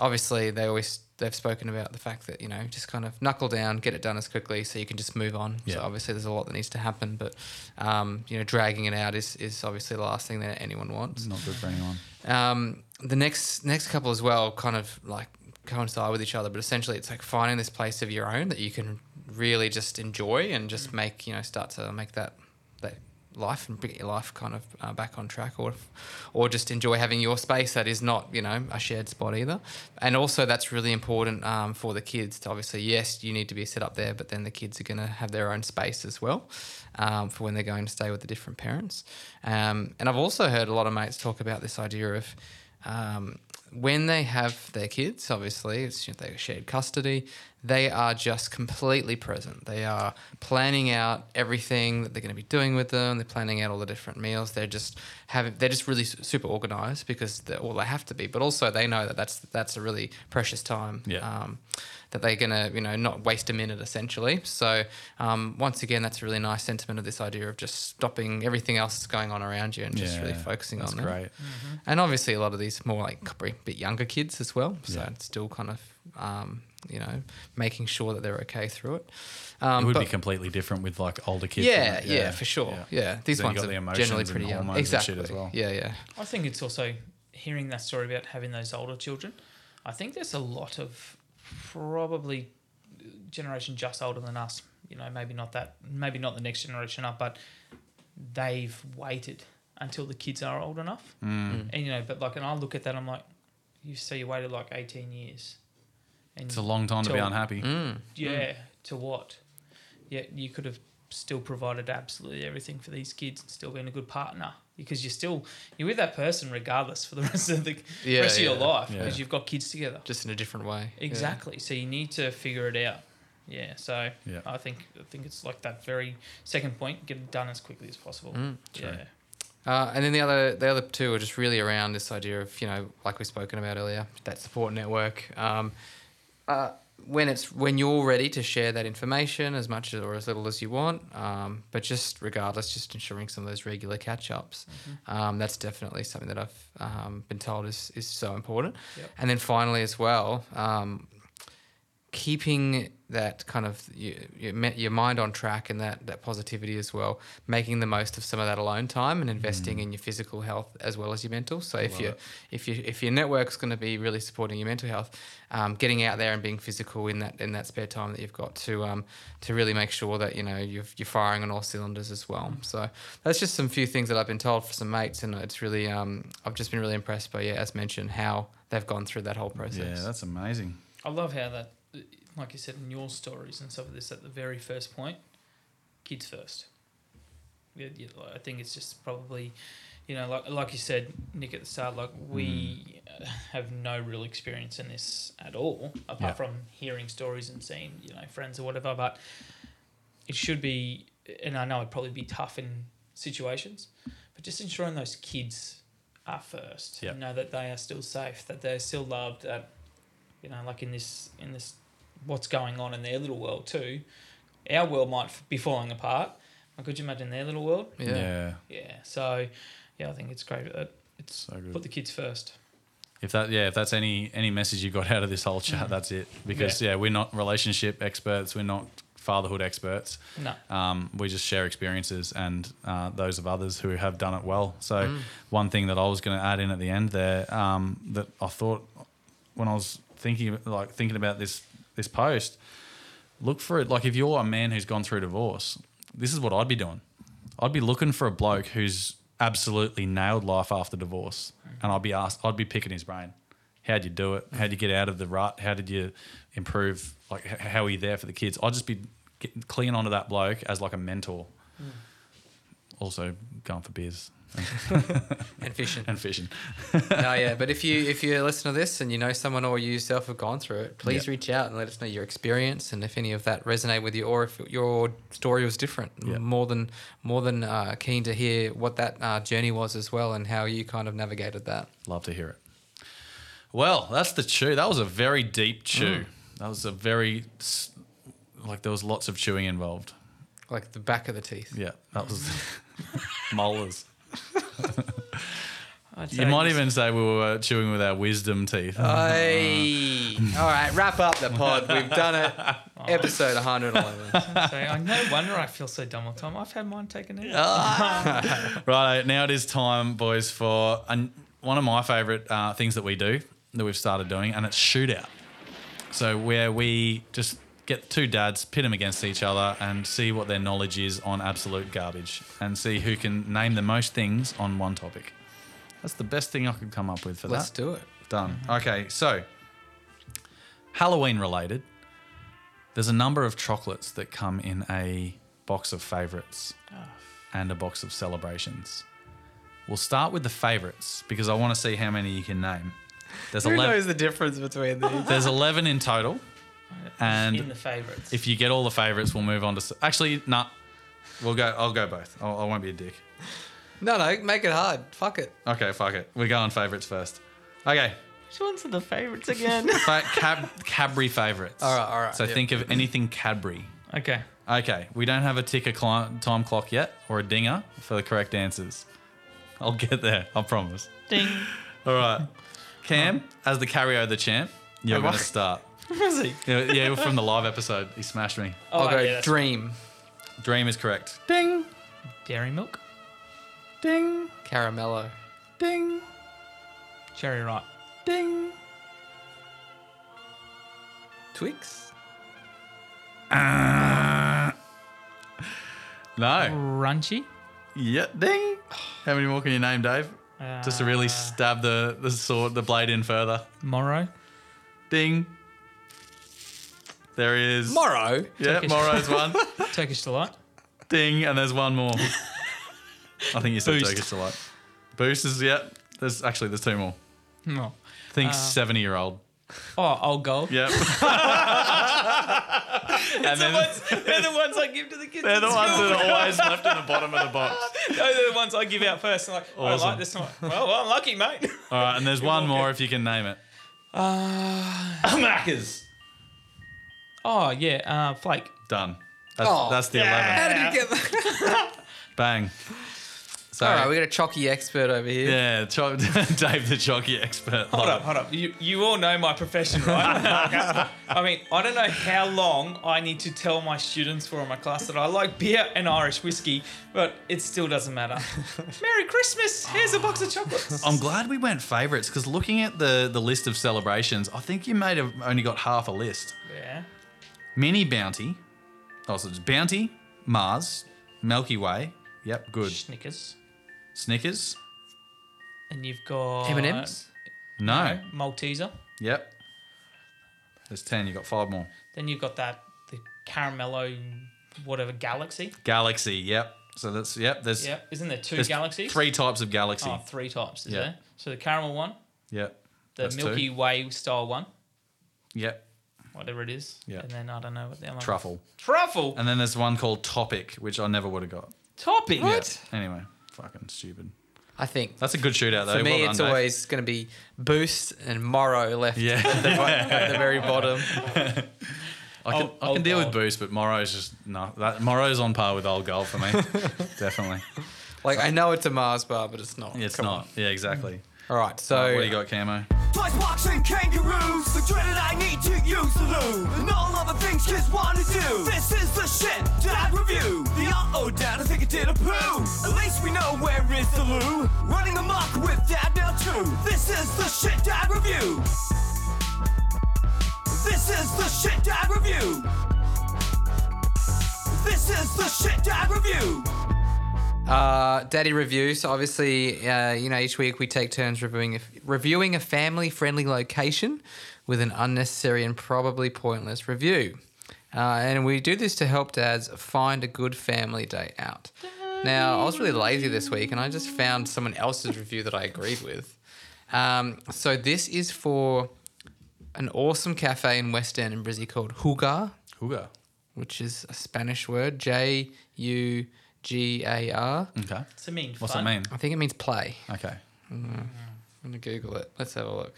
obviously they always they've spoken about the fact that you know just kind of knuckle down get it done as quickly so you can just move on Yeah. so obviously there's a lot that needs to happen but um, you know dragging it out is, is obviously the last thing that anyone wants It's not good for anyone. um, the next next couple as well kind of like coincide with each other, but essentially it's like finding this place of your own that you can really just enjoy and just make you know start to make that life and bring your life kind of uh, back on track or or just enjoy having your space that is not you know a shared spot either. And also that's really important um, for the kids to obviously yes you need to be set up there but then the kids are going to have their own space as well um, for when they're going to stay with the different parents. Um, and I've also heard a lot of mates talk about this idea of um, when they have their kids, obviously, it's you know, they shared custody. They are just completely present. They are planning out everything that they're going to be doing with them. They're planning out all the different meals. They're just having. They're just really super organized because they're all they have to be. But also they know that that's that's a really precious time. Yeah. Um, that they're gonna you know not waste a minute essentially. So um, once again, that's a really nice sentiment of this idea of just stopping everything else that's going on around you and just really focusing that's on them. That's great. And obviously, a lot of these more like probably a bit younger kids as well. So Yeah. it's still kind of, um, you know, making sure that they're okay through it. Um, It would but- be completely different with like older kids. yeah, wouldn't yeah, for sure. Yeah, these Then ones are the emotions generally pretty young. hormones and shit Exactly. as well. Yeah, yeah. I think it's also hearing that story about having those older children. I think there's a lot of probably generation just older than us. You know, maybe not that, maybe not the next generation up, but they've waited until the kids are old enough. Mm. And you know, but like, and I look at that, I'm like, you so you waited like 18 years. And It's a long time to be Till- unhappy. Mm. yeah, to what? Yeah, you could have still provided absolutely everything for these kids and still been a good partner because you're still you're with that person regardless for the [laughs] rest of the Yeah, rest of your yeah. life Yeah. because you've got kids together. Just in a different way. Yeah. Exactly. So you need to figure it out. Yeah. So Yeah. I think I think it's like that very second point, get it done as quickly as possible. Mm. yeah. Uh, and then the other, the other two are just really around this idea of you know, like we've spoken about earlier, that support network. Um, uh, when it's when you're ready to share that information as much or as little as you want, um, but just regardless, just ensuring some of those regular catch ups. Um, that's definitely something that I've um, been told is is so important. Yep. And then finally, as well, um, keeping that kind of your, your, your mind on track and that, that positivity as well, making the most of some of that alone time and investing in your physical health as well as your mental. So if love you it. if you if your network's going to be really supporting your mental health, um, getting out there and being physical in that in that spare time that you've got to um, to really make sure that you know you're, you're firing on all cylinders as well. So that's just some few things that I've been told for some mates, and it's really um, I've just been really impressed by yeah, as mentioned, how they've gone through that whole process. Yeah, that's amazing. I love how that, like you said in your stories and stuff like this, at the very first point, kids first. Yeah, yeah, I think it's just probably, you know, like like you said, Nick, at the start, like we uh, have no real experience in this at all, apart Yeah. from hearing stories and seeing, you know, friends or whatever. But it should be, and I know it'd probably be tough in situations, but just ensuring those kids are first. Yeah. You know that they are still safe, that they're still loved, that you know, like in this in this what's going on in their little world too. Our world might be falling apart. But could you imagine their little world? Yeah. yeah. Yeah. So, yeah, I think it's great that it's So good. put the kids first. If that, yeah, if that's any any message you got out of this whole Mm. chat, that's it. Because yeah. we're not relationship experts, we're not fatherhood experts. No. Um, we just share experiences and uh, those of others who have done it well. So Mm. one thing that I was going to add in at the end there um, that I thought when I was thinking like thinking about this this post, look for it like if you're a man who's gone through divorce, this is what I'd be doing. I'd be looking for a bloke who's absolutely nailed life after divorce, and I'd be asked, I'd be picking his brain. How'd you do it? How'd you get out of the rut? How did you improve? Like, how are you there for the kids? I'd just be getting, clinging onto that bloke as like a mentor. Mm. Also, going for beers [laughs] And fishing. and fishing. no, yeah, but if you if you listen to this and you know someone or you yourself have gone through it, please Yeah. reach out and let us know your experience and if any of that resonate with you or if your story was different. Yeah. More than more than uh, keen to hear what that uh, journey was as well and how you kind of navigated that. Love to hear it. Well, that's the chew. That was a very deep chew. Mm. That was a very like there was lots of chewing involved. Like the back of the teeth. Yeah, that was [laughs] [laughs] molars. [laughs] I'd You might even say we were chewing with our wisdom teeth. Hey. All right, wrap up the pod. We've done it. [laughs] Episode 111. say, I no wonder I feel so dumb all the time. I've had mine taken out. right, now it is time, boys, for an, one of my favourite uh, things that we do that we've started doing, and it's shootout. So where we just get two dads, pit them against each other, and see what their knowledge is on absolute garbage, and see who can name the most things on one topic. That's the best thing I could come up with for that. Let's do it. Done. Okay, so Halloween related. There's a number of chocolates that come in a box of favorites ah. and a box of celebrations. We'll start with the favorites because I want to see how many you can name. There's Who 11, knows the difference between these? there's 11 in total. In And the favourites. if you get all the favorites, we'll move on to. s- Actually, nah. We'll go. I'll go both. I'll, I won't be a dick. no, no, make it hard. Fuck it. Okay, fuck it. We're going favorites first. Okay, Which ones are the favourites again? [laughs] Fa- cab Cadbury favorites. All right, all right, So yep. think of anything Cadbury. okay. Okay, we don't have a ticker cli- time clock yet or a dinger for the correct answers. I'll get there, I promise. Ding. All right. Cam, as the carryo the champ, you're going to start. Was he? Yeah, yeah, from the live episode. He smashed me. Oh, I'll go yeah, that's- dream. Dream is correct. Ding, Dairy milk. ding, Caramello. ding, Cherry ripe. ding. Twix. No. Crunchie. Yeah, ding. How many more can you name, Dave? Just to really Uh, stab the, the sword, the blade in further. Moro. Ding. There he is. Moro. Yeah, Turkish. Moro's one. [laughs] Turkish delight. Ding, and there's one more. [laughs] I think you said Boost. Turkish delight. Boost is yeah. There's actually there's two more. No. Think seventy year old. Oh, old gold. Yep. [laughs] and then they're the ones I give to the kids. they're the ones that are always left in the bottom of the box. Those are the ones I give out first. I'm like, oh, I Awesome. like this one. Well, well, I'm lucky, mate. All right, and there's one more if you can name it. Uh, Macca's. Oh yeah, uh, flake. Done. That's, Oh, that's the How eleven. did you get that? [laughs] Bang. So All right, we got a chalky expert over here. yeah, cho- [laughs] Dave the jockey expert. Hold Love up, hold up. You, you all know my profession, right? [laughs] I mean, I don't know how long I need to tell my students for in my class that I like beer and Irish whiskey, but it still doesn't matter. Merry Christmas! Here's a box of chocolates. I'm glad we went favourites because looking at the the list of celebrations, I think you may have only got half a list. Yeah. Mini Bounty. Oh, so it's Bounty, Mars, Milky Way. Yep, good. Snickers. Snickers. And you've got M&M's. No. Malteser. Yep. There's ten. You got five more. Then you've got that the caramello whatever galaxy. Galaxy. Yep. So that's yep. There's Yeah. Isn't there two galaxies? three types of galaxy. Oh, three types, is Yeah. there? So the caramel one, Yep. the That's two. Milky Way style one, Yep. Whatever it is. Yeah. And then I don't know what the other one- Truffle. Truffle. And then there's one called Topic, which I never would have got. Topic. What? Anyway, fucking stupid. I think That's a good shootout though. for me, Well it's Dave. always going to be Boost and Moro left Yeah. at, the, at the very bottom. [laughs] I can, Old- I can old deal with. Oh. Boost, but Moro's just no. That Moro's on par with old gold for me. [laughs] Definitely. Like I know it's a Mars bar, but it's not. It's Come not. on. Yeah, exactly. All right, so what do you got, Camo? Twice boxing kangaroos, the dreaded I need to use the loo. And all other things kids wanna do. This is the shit dad review. The uh-oh dad, I think it did a poo. At least we know where is the loo. Running amok with dad now too. This is the shit dad review. This is the shit dad review. This is the shit dad review. Uh, Daddy review. So obviously, uh, you know, each week we take turns reviewing a, reviewing a family-friendly location with an unnecessary and probably pointless review. Uh, and we do this to help dads find a good family day out. Now, I was really lazy this week, and I just found someone else's review that I agreed with. Um, so this is for an awesome cafe in West End in Brizzy called Hugar Huga. which is a Spanish word, J U G A R. Okay. Does it mean What's it mean? I think it means play. Okay. I'm gonna Google it. Let's have a look.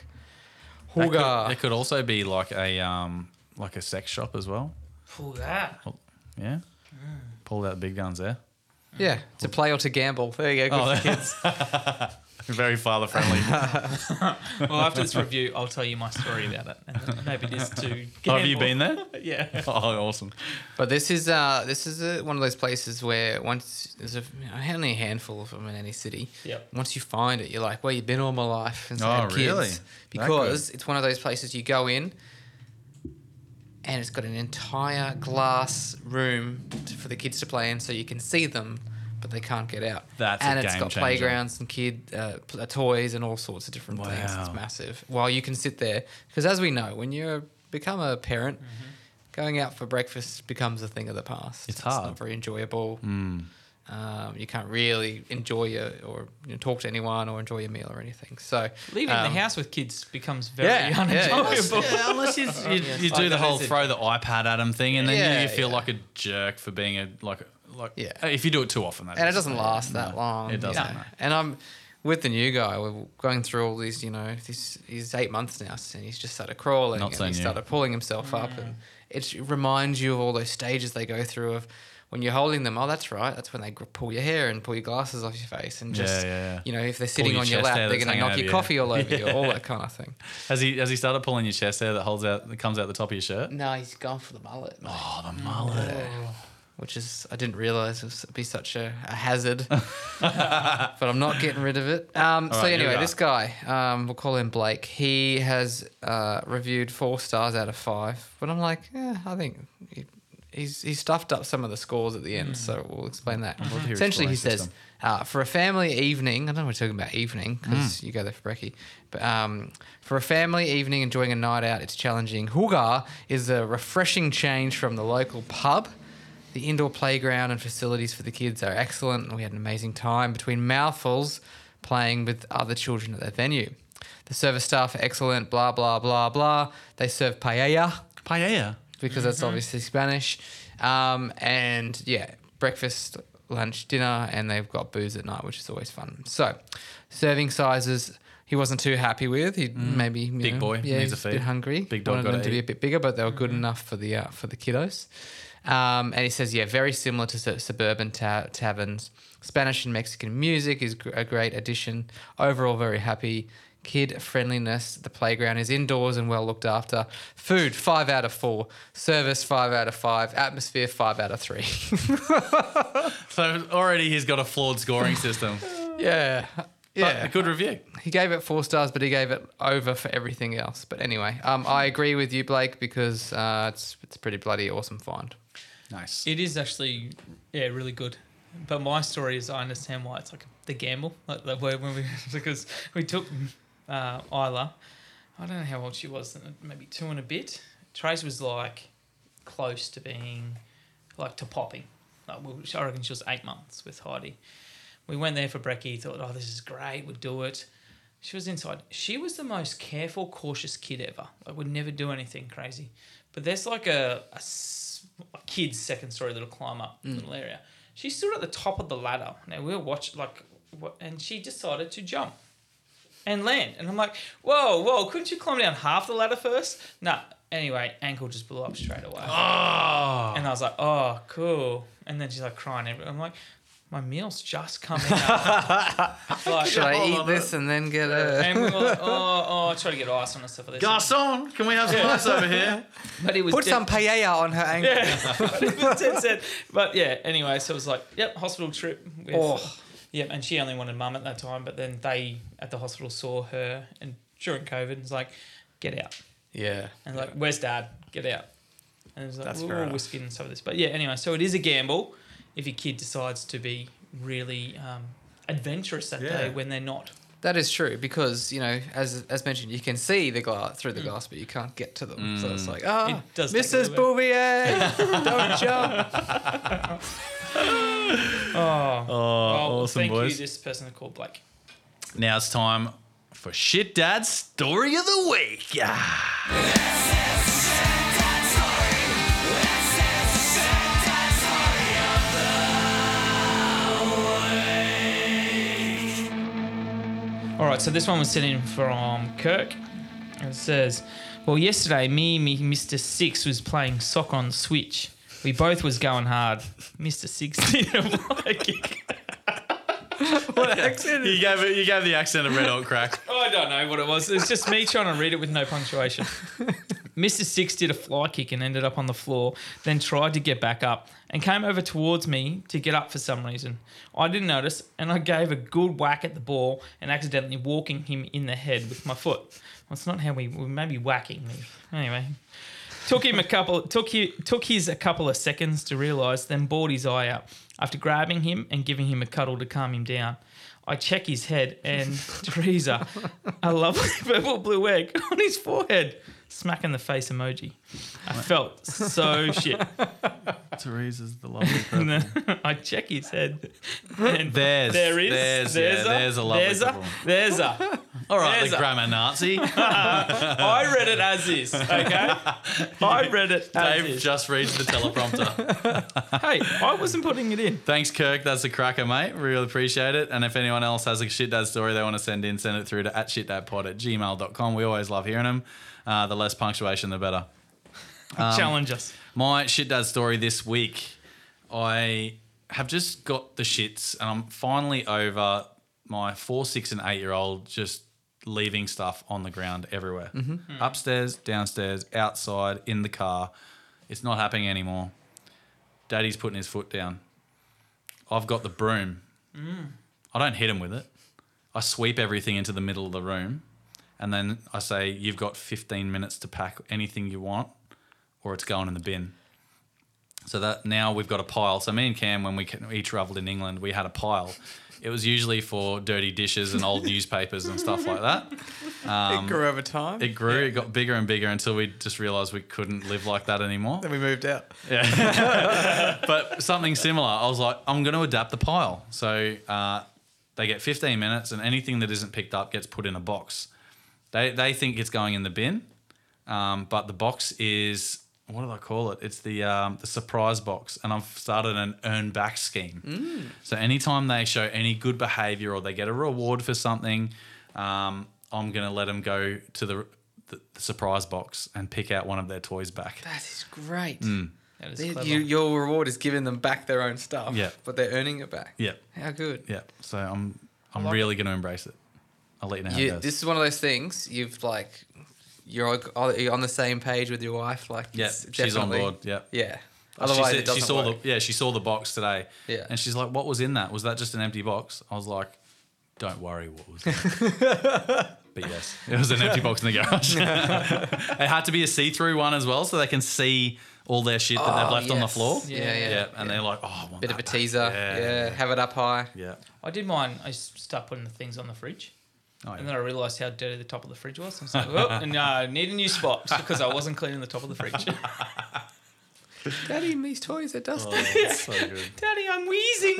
That could- It could also be like a um like a sex shop as well. Ooh, that. Yeah. Pull out big guns there. Yeah, to play or to gamble. There you go. Good Oh, for kids. [laughs] Very father friendly. [laughs] [laughs] Well, after this review, I'll tell you my story about it. And maybe it is too. Oh, have you been there? [laughs] yeah. Oh, awesome. But this is uh this is uh one of those places where once there's a you know, only a handful of them in any city. Yep. Once you find it, you're like, well, you've been all my life. And Oh, I have kids. really? Because it's one of those places you go in. and it's got an entire glass room t- for the kids to play in, so you can see them, but they can't get out. That's a and it's game got changer. playgrounds and kid uh, pl- uh, toys and all sorts of different things. It's massive. While you can sit there, because as we know, when you become a parent. Going out for breakfast becomes a thing of the past. It's hard. not very enjoyable. Mm. Um, you can't really enjoy your, or you know, talk to anyone or enjoy your meal or anything. So Leaving um, the house with kids becomes very yeah, yeah, yeah. unenjoyable. Yeah, unless you, [laughs] you, you Like do the whole throw the iPad at them thing, and then Yeah, you, you feel yeah. like a jerk for being a like like Yeah. If you do it too often, that and it is. doesn't last that No, long. It doesn't. you know. no. And I'm with the new guy. We're going through all these, you know, this he's eight months now, and he's just started crawling Not and so he new. started pulling himself up, Mm. and it reminds you of all those stages they go through of. When you're holding them, oh, that's right. That's when they pull your hair and pull your glasses off your face, and just, yeah, yeah. you know, if they're sitting your on your lap, they're going to knock over your you. coffee all over you, all that [laughs] kind of thing. Has he has he started pulling your chest hair that holds out that comes out the top of your shirt? No, he's gone for the mullet. mate. Oh, the mullet. Which is I didn't realize it would be such a, a hazard, [laughs] but I'm not getting rid of it. Um, so right, anyway, this guy, um, we'll call him Blake. He has uh, reviewed four stars out of five, but I'm like, yeah, I think he, he's he stuffed up some of the scores at the end, so we'll explain that. love to hear his Essentially, he says. Uh, for a family evening, I don't know what we're talking about evening because you go there for brekkie, but um, for a family evening enjoying a night out, it's challenging. Huga is a refreshing change from the local pub. The indoor playground and facilities for the kids are excellent, and we had an amazing time between mouthfuls playing with other children at their venue. The service staff are excellent, blah, blah, blah, blah. They serve paella Paella. because that's obviously Spanish. Um, and yeah, breakfast, lunch, dinner, and they've got booze at night, which is always fun. So, serving sizes. He wasn't too happy with. He maybe you Big know, boy, yeah, needs he's a feed. hungry. Big dog wanted them to be a bit bigger, but they were good enough for the uh, for the kiddos. Um, and he says, yeah, very similar to suburban ta- taverns. Spanish and Mexican music is gr- a great addition. Overall, very happy. Kid friendliness. The playground is indoors and well looked after. Food, five out of four. Service, five out of five. Atmosphere, five out of three. [laughs] So already he's got a flawed scoring system. yeah. But Yeah. a good review. He gave it four stars, but he gave it over for everything else. But anyway, um, I agree with you, Blake, because uh, it's it's a pretty bloody awesome find. Nice. It is actually, yeah, really good. But my story is I understand why it's like the gamble, like, when we [laughs] because we took uh, Isla. I don't know how old she was, maybe two and a bit. Trace was like close to being like to popping. Like, well, I reckon she was eight months with Heidi. We went there for brekkie. Thought, oh, this is great. We'd do it. She was inside. She was the most careful, cautious kid ever. Like, would never do anything crazy. But there's like a, a, a kid's second story little climb up mm. little area. She stood at the top of the ladder. Now we were watching like, what, and she decided to jump and land. And I'm like, whoa, whoa, couldn't you climb down half the ladder first? Nah. Anyway, ankle just blew up straight away. Oh. And I was like, oh, cool. And then she's like crying. I'm like, my meal's just coming [laughs] out. like, Should I eat this and then get a? and we were like, oh, oh, I try to get ice on and stuff like this. Garcon, can we have some ice over here? [laughs] But it was Put dead- some paella on her ankle. Yeah, [laughs] but it was dead set. But yeah, anyway, so it was like, yep, hospital trip. With, Oh. Yep, and she only wanted mum at that time, but then they at the hospital saw her and during COVID, and was like, get out. Yeah. And like, where's dad? Get out. And it was like, That's "Ooh, fair enough. whiskey and stuff like this. But yeah, anyway, so it is a gamble if your kid decides to be really um, adventurous that Yeah. day when they're not. That is true because you know, as as mentioned, you can see the glass through the mm. glass, but you can't get to them. So mm. it's like, oh, It does take a Mrs. Bouvier, [laughs] don't jump. [laughs] Oh. oh, Oh, well, awesome, thank boys. you. This person called Blake. Now it's time for Shit Dad's Story of the Week. Yeah. All right, so this one was sent in from Kirk. It says, "Well, yesterday, me, me, Mister Six was playing soccer on Switch. We both was going hard. Mister Six [laughs] didn't like it. [laughs] what accent? You gave it. You gave the accent a red hot crack. [laughs] Oh, I don't know what it was. It's just me trying to read it with no punctuation. [laughs] Mr. Six did a fly kick and ended up on the floor, then tried to get back up and came over towards me to get up for some reason. I didn't notice and I gave a good whack at the ball and accidentally walking him in the head with my foot. Well, it's not how we, we may be whacking me. Anyway. took him a couple. Took he, took his a couple of seconds to realise, then bawled his eye out after grabbing him and giving him a cuddle to calm him down. I check his head and [laughs] Teresa, a lovely [laughs] purple blue egg on his forehead, smacking the face emoji. I felt so [laughs] shit. Teresa's the lovely [laughs] And then I check his head. And There's- there is there's- there's, yeah, a, there's a lovely there's a there's a [laughs] All right, There's the a- grammar Nazi. I read it as is, okay? I read it as Dave is. just reads the teleprompter. hey, I wasn't putting it in. Thanks, Kirk. That's a cracker, mate. Really appreciate it. And if anyone else has a shit dad story they want to send in, send it through to at shitdadpod at gmail.com. We always love hearing them. Uh, the less punctuation, the better. Um, [laughs] Challenge us. My shit dad story this week, I have just got the shits and I'm finally over my four, six, and eight year old just leaving stuff on the ground everywhere. Upstairs, downstairs, outside, in the car. It's not happening anymore. Daddy's putting his foot down. I've got the broom. I don't hit him with it. I sweep everything into the middle of the room and then I say, You've got 15 minutes to pack anything you want or it's going in the bin. So that now we've got a pile. So me and Cam, when we we travelled in England, we had a pile. It was usually for dirty dishes and old [laughs] newspapers and stuff like that. it grew over time. It grew, it got bigger and bigger until we just realised we couldn't live like that anymore. then we moved out. Yeah. [laughs] but something similar, I was like, I'm going to adapt the pile. So uh, they get 15 minutes, and anything that isn't picked up gets put in a box. They they think it's going in the bin, um, but the box is what do I call it? It's the um, the surprise box, and I've started an earn back scheme. So anytime they show any good behaviour or they get a reward for something, um, I'm going to let them go to the, the, the surprise box and pick out one of their toys back. That is great. That is They- clever. you, your reward is giving them back their own stuff. Yeah. But they're earning it back. Yeah, How good. yeah. So I'm I'm like really going to embrace it. I'll let you know how it goes. this is one of those things you've like, you're on- you're on the same page with your wife. Like, yeah, she's on definitely- board. Yeah. Yeah. She Otherwise, said- it doesn't she saw work. the yeah she saw the box today. Yeah. and she's like, "What was in that? Was that just an empty box?" I was like, "Don't worry, what was?" In it. [laughs] but yes, it was an empty box in the garage. [laughs] it had to be a see-through one as well, so they can see all their shit that they've Oh, left on the floor. Yeah, yeah. yeah, and they're like, "Oh, I want Bit of a back." teaser. Yeah, Yeah, Have it up high. yeah. I did mine. I s- start putting the things on the fridge. Oh, And then I realised how dirty the top of the fridge was. I was like, oh, and uh, need a new spot [laughs] because I wasn't cleaning the top of the fridge. [laughs] Daddy, these toys are dusty. Oh, that's so [laughs] good. Daddy, I'm wheezing.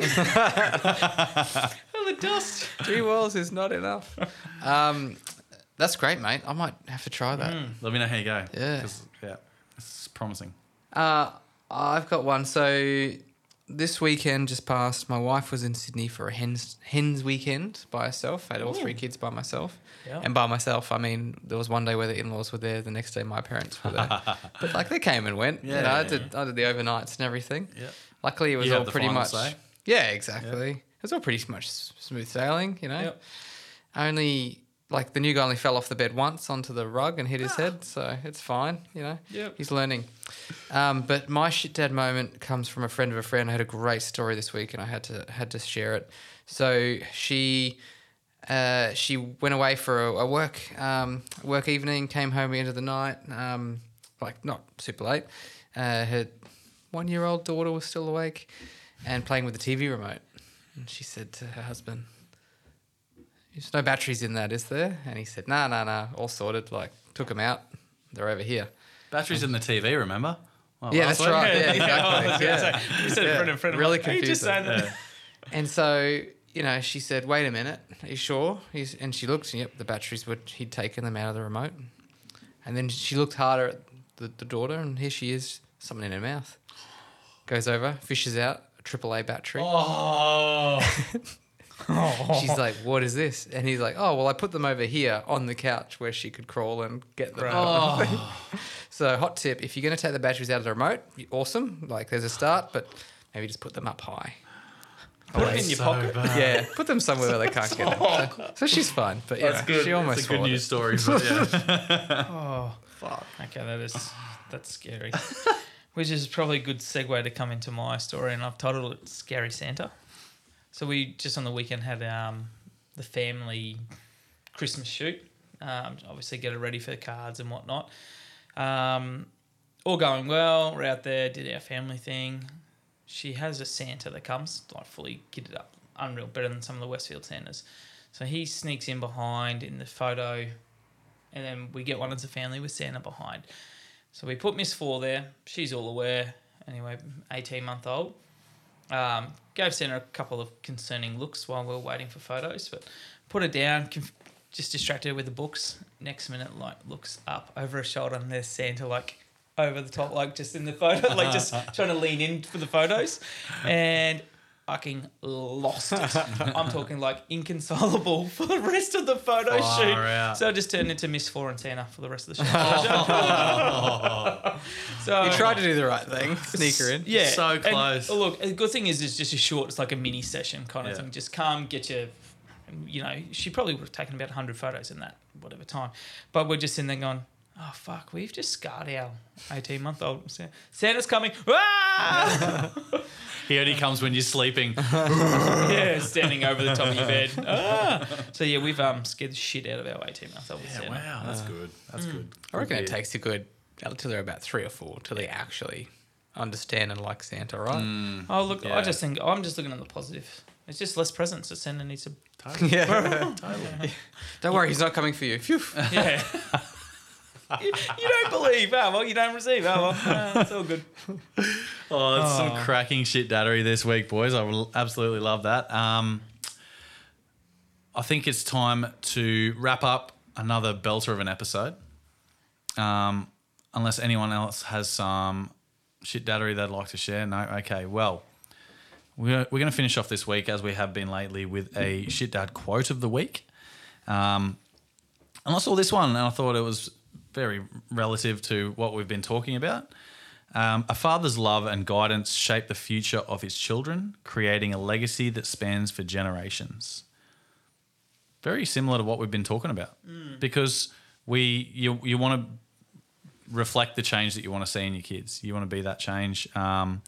oh, the dust. Three walls is not enough. Um, that's great, mate. I might have to try that. Let me know how you go. Yeah. 'cause, yeah, it's promising. Uh, I've got one. So this weekend just passed. My wife was in Sydney for a hens hens weekend by herself. I had all three kids by myself. Yeah. And by myself, I mean there was one day where the in-laws were there. The next day, my parents were there. [laughs] but like they came and went. Yeah, Yeah, I yeah, did. I did the overnights and everything. Yeah. Luckily, it was You all pretty much. say. Yeah, exactly. It was all pretty much smooth sailing. You know. Yep. Only like the new guy only fell off the bed once onto the rug and hit his head, so it's fine. You know. Yep. He's learning. Um, but my shit dad moment comes from a friend of a friend. I had a great story this week, and I had to had to share it. So she uh, she went away for a, a work um, work evening, came home at the end of the night, um, like not super late. Uh, her one year old daughter was still awake and playing with the TV remote. And she said to her husband, "There's no batteries in that, is there?" And he said, "No, no, no, all sorted. Like took them out. They're over here." Batteries in the TV, remember? Well, Yeah, that's week? right. [laughs] Yeah, exactly. Yeah. You said Yeah. friend and friend. Really like, "Are you just confusing. saying that? And so, you know, she said, "Wait a minute, are you sure?" He's, and she looked, and yep, the batteries were. He'd taken them out of the remote. And then she looked harder at the, the daughter, and here she is, something in her mouth. Goes over, fishes out a AAA battery. Oh, [laughs] [laughs] She's like, "What is this?" And he's like, "Oh, well, I put them over here on the couch where she could crawl and get them." [laughs] oh. So, hot tip: if you're going to take the batteries out of the remote, awesome. Like, there's a start, but maybe just put them up high. Put it in your so pocket. bad. Yeah, put them somewhere where they can't get it. Oh. So, so she's fine, but yeah, That's good. she almost It's a good news it. story, but yeah. [laughs] Oh, fuck. Okay, that is that's scary. Which is probably a good segue to come into my story, and I've titled it "Scary Santa." So we just on the weekend had um, the family Christmas shoot. Um, obviously, get it ready for cards and whatnot. Um, all going well. We're out there, did our family thing. She has a Santa that comes like fully kitted up, unreal, better than some of the Westfield Santas. So he sneaks in behind in the photo, and then we get one as a family with Santa behind. So we put Miss Four there. She's all aware. Anyway, eighteen month old. Um, gave Santa a couple of concerning looks while we were waiting for photos, but put her down, conf- just distracted her with the books. Next minute, like looks up over her shoulder, and there's Santa like over the top, like just in the photo, like just [laughs] trying to lean in for the photos, and fucking lost it. [laughs] I'm talking like inconsolable [laughs] for the rest of the photo Far shoot. out. So I just turned into Miss Florentina for the rest of the show. [laughs] so You tried to do the right thing, sneak her in. yeah, So close. oh, look, the good thing is, it's just a short. It's like a mini session kind of Yeah. thing. Just come, get your, you know, she probably would have taken about hundred photos in that whatever time. But we're just sitting there going, oh fuck, we've just scarred our eighteen month old. Santa's coming. Ah! [laughs] He only comes when you're sleeping. [laughs] yeah, [laughs] standing over the top of your bed. Ah! So yeah, we've um scared the shit out of our eighteen month old. Yeah, Santa. wow, that's good. That's good. I reckon Good it takes a good until they're about three or four till they actually understand and like Santa, right? Oh look, Yeah. I just think I'm just looking at the positive. It's just less presents that Santa needs to. Yeah. Totally. Don't worry, he's not coming for you. Phew. Yeah. You, [laughs] you don't believe, oh well, you don't receive, oh [laughs] well, it's all good. Oh, that's some Oh. cracking shit dattery this week, boys. I will absolutely love that. Um, I think it's time to wrap up another belter of an episode. Um, unless anyone else has some shit dattery they'd like to share. No? Okay, well, we're, we're going to finish off this week, as we have been lately, with a shit dad quote of the week. Um, and I saw this one and I thought it was very relative to what we've been talking about. Um, a father's love and guidance shape the future of his children, creating a legacy that spans for generations. Very similar to what we've been talking about, because we you you want to reflect the change that you want to see in your kids. You want to be that change. Um,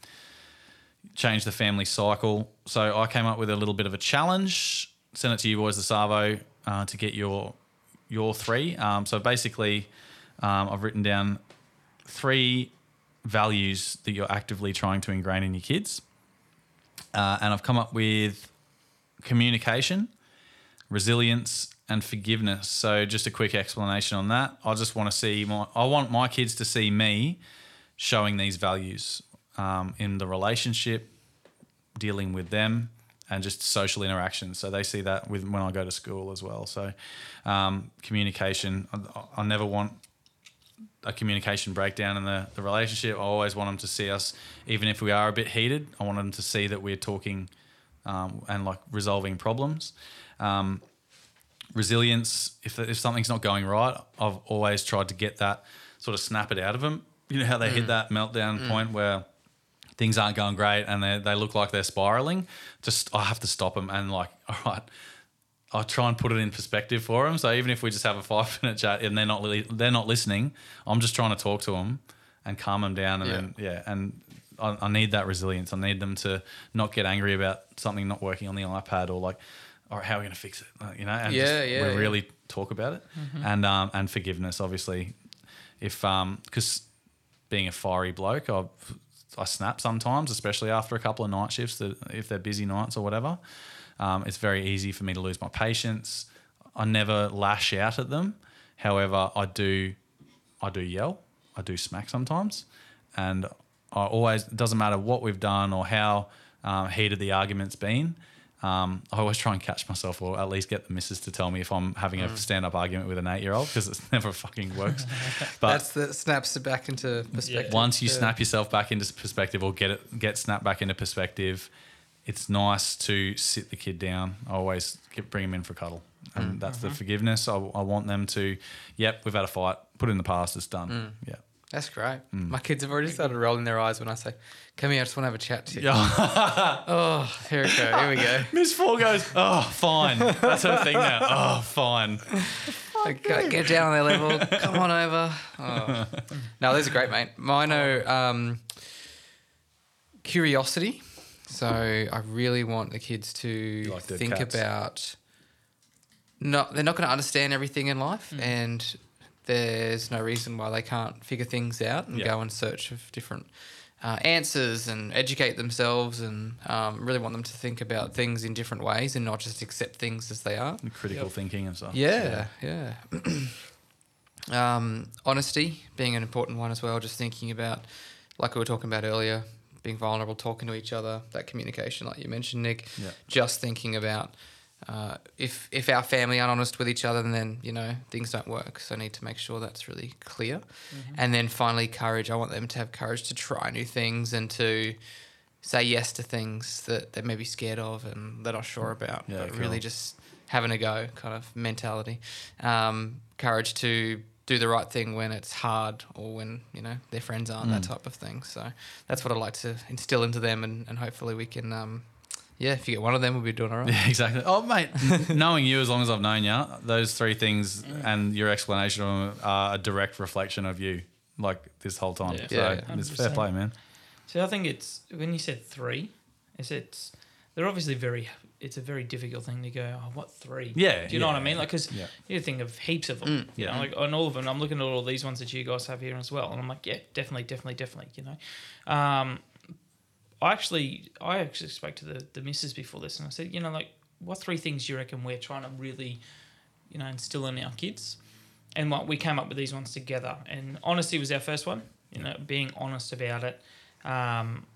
change the family cycle. So I came up with a little bit of a challenge. Sent it to you boys, the Savo, uh, to get your your three. Um, so basically, um, I've written down three values that you're actively trying to ingrain in your kids, uh, and I've come up with communication, resilience, and forgiveness. So just a quick explanation on that. I just want to see my. I want my kids to see me showing these values um, in the relationship, dealing with them, and just social interactions. So they see that with when I go to school as well. So um, communication. I, I never want a communication breakdown in the, the relationship. I always want them to see us, even if we are a bit heated. I want them to see that we're talking um, and like resolving problems. Um, resilience. If if something's not going right, I've always tried to get that sort of snap it out of them. You know how they hit that meltdown point where things aren't going great and they they look like they're spiraling. Just I have to stop them and like, [laughs] all right. I try and put it in perspective for them. So even if we just have a five minute chat and they're not li- they're not listening, I'm just trying to talk to them and calm them down. And Yeah. then yeah, and I, I need that resilience. I need them to not get angry about something not working on the iPad or like, all right, how are we going to fix it? Uh, you know, and Yeah, just yeah, we yeah. really talk about it, and um, and forgiveness, obviously. If um, because being a fiery bloke, I I snap sometimes, especially after a couple of night shifts. That if they're busy nights or whatever, um, it's very easy for me to lose my patience. I never lash out at them. However, I do, I do yell. I do smack sometimes, and I always it doesn't matter what we've done or how um, heated the argument's been. Um, I always try and catch myself, or at least get the missus to tell me if I'm having a stand-up argument with an eight-year-old because it [laughs] never fucking works. [laughs] But That's the snaps it back into perspective. once you Yeah. snap yourself back into perspective or get it get snapped back into perspective, it's nice to sit the kid down. I always get, bring them in for a cuddle, and that's the forgiveness. I, I want them to, yep, we've had a fight, put it in the past, it's done. Yeah. That's great. Mm. My kids have already started rolling their eyes when I say, "Come here, I just want to have a chat to you." [laughs] Oh, here we go. Here we go. [laughs] Miss Four goes, oh, fine. That's her thing now. [laughs] Oh, fine. Okay, get down on their level. Come on over. Oh. No, these are great, mate. Mine are um, curiosity. So I really want the kids to like think cats. about. Not, they're not going to understand everything in life, and there's no reason why they can't figure things out and Yeah. go in search of different uh, answers and educate themselves and um, really want them to think about things in different ways and not just accept things as they are. Critical thinking and stuff. Yeah, yeah. [clears throat] um, honesty being an important one as well. Just thinking about, like we were talking about earlier, being vulnerable, talking to each other, that communication, like you mentioned, Nick. Yeah. Just thinking about uh, if if our family aren't honest with each other, then you know things don't work. So I need to make sure that's really clear. And then finally, courage. I want them to have courage to try new things and to say yes to things that they may be scared of and they're not sure about, Yeah, but cool. really just having a go kind of mentality. Um, courage to do the right thing when it's hard or when, you know, their friends aren't, Mm. that type of thing. So that's what I'd like to instill into them and, and hopefully we can, um, yeah, if you get one of them, we'll be doing all right. Yeah, exactly. Oh, mate, [laughs] knowing you as long as I've known you, those three things and your explanation of them are a direct reflection of you, like this whole time. Yeah. So Yeah, yeah. it's fair 100%. play, man. So I think it's when you said three, is it's they're obviously very. It's a very difficult thing to go. Oh, what three? Yeah, Do you know yeah, what I mean? Like, because yeah. you think of heaps of them. you know, like on all of them. I'm looking at all these ones that you guys have here as well, and I'm like, yeah, definitely, definitely, definitely. You know, um, I actually, I actually spoke to the the missus before this, and I said, you know, like, what three things do you reckon we're trying to really, you know, instill in our kids? And what we came up with these ones together, and honesty was our first one. You know, being honest about it. Um,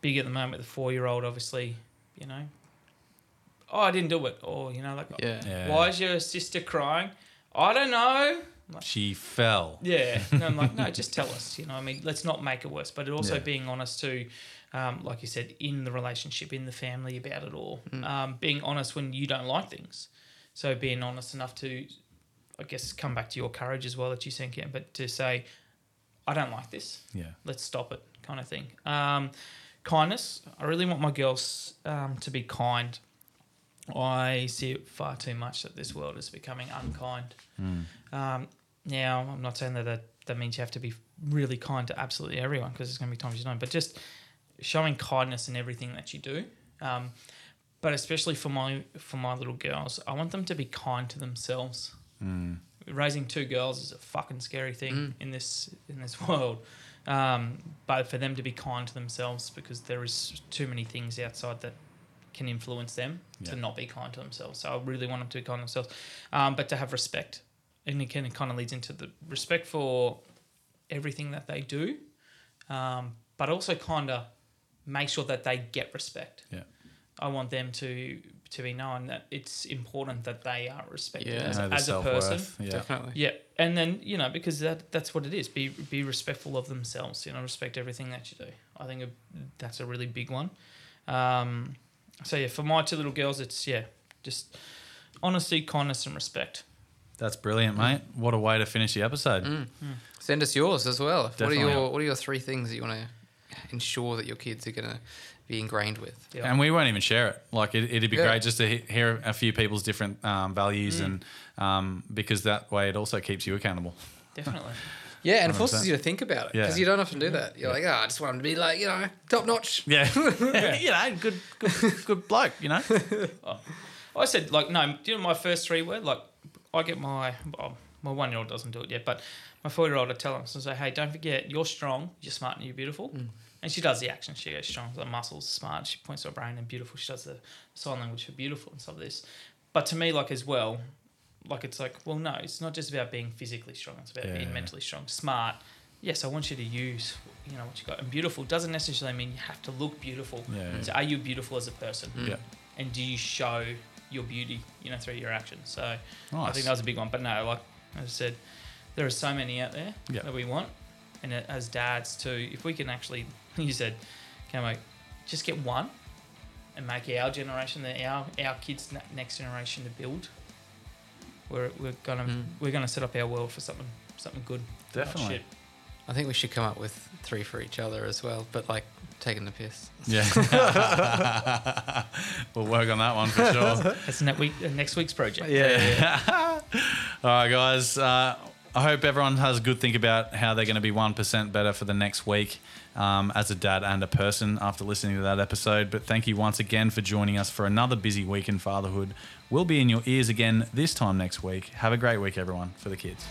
big at the moment, the four year old, obviously, you know, oh, I didn't do it, or you know, like, Yeah. Yeah. why is your sister crying? I don't know. She fell. Yeah, and I'm like, no, [laughs] just tell us. You know, I mean, let's not make it worse, but also Yeah. being honest too, um, like you said, in the relationship, in the family about it all. Um, being honest when you don't like things. So being honest enough to, I guess, come back to your courage as well that you think, yeah, but to say, I don't like this. Yeah. Let's stop it, kind of thing. Um, kindness. I really want my girls um, to be kind. I see it far too much that this world is becoming unkind. Um, now, I'm not saying that, that that means you have to be really kind to absolutely everyone because there's going to be times you don't, but just showing kindness in everything that you do. Um, but especially for my for my little girls, I want them to be kind to themselves. Raising two girls is a fucking scary thing in this in this world. Um, but for them to be kind to themselves because there is too many things outside that can influence them Yeah. to not be kind to themselves. So I really want them to be kind to themselves, um, but to have respect, and it kind of kind of leads into the respect for everything that they do, um, but also kind of make sure that they get respect. Yeah. I want them to to be known that it's important that they are respected Yeah. as, Know as a person. Yeah. Definitely. Yeah, and then you know because that that's what it is. Be be respectful of themselves. You know, respect everything that you do. I think that's a really big one. Um, so yeah, for my two little girls, it's yeah, just honesty, kindness, and respect. That's brilliant, mate. What a way to finish the episode. Send us yours as well. Definitely. What are your What are your three things that you want to ensure that your kids are going to be ingrained with? Yeah. And we won't even share it. Like it, it'd be Yeah. great just to hear a few people's different um, values, and um, because that way it also keeps you accountable. Definitely. [laughs] Yeah, and it 100%. forces you to think about it because Yeah. you don't often do that. You're like, oh, I just want them to be like, you know, top notch. Yeah, [laughs] [laughs] you know, good, good, good bloke. You know, [laughs] oh. I said like no. Do you know my first three were like I get my well, my one year old doesn't do it yet, but my four year old I tell him so I say, hey, don't forget you're strong, you're smart, and you're beautiful. Mm. And she does the action. She goes strong, the muscles, smart. She points to her brain and beautiful. She does the sign language for beautiful and stuff. Like this, but to me, like as well, like it's like well, no, it's not just about being physically strong. It's about Yeah, being mentally strong, smart. Yes, I want you to use you know what you got. And beautiful doesn't necessarily mean you have to look beautiful. Yeah, yeah. So are you beautiful as a person? Mm. yeah, and do you show your beauty, you know, through your actions? So I think that was a big one. But no, like as I said, there are so many out there Yeah. that we want, and as dads too, if we can actually, [laughs] you said, can we just get one and make our generation, the our our kids' next generation to build. We're, we're gonna Mm. we're gonna set up our world for something something good. Definitely. shit. I think we should come up with three for each other as well, but like taking the piss. yeah. [laughs] [laughs] we'll work on that one for sure. [laughs] That's next week uh, next week's project. Yeah. All right, guys. Uh, I hope everyone has a good think about how they're going to be 1% better for the next week um, as a dad and a person after listening to that episode. But thank you once again for joining us for another busy week in fatherhood. We'll be in your ears again this time next week. Have a great week, everyone, for the kids.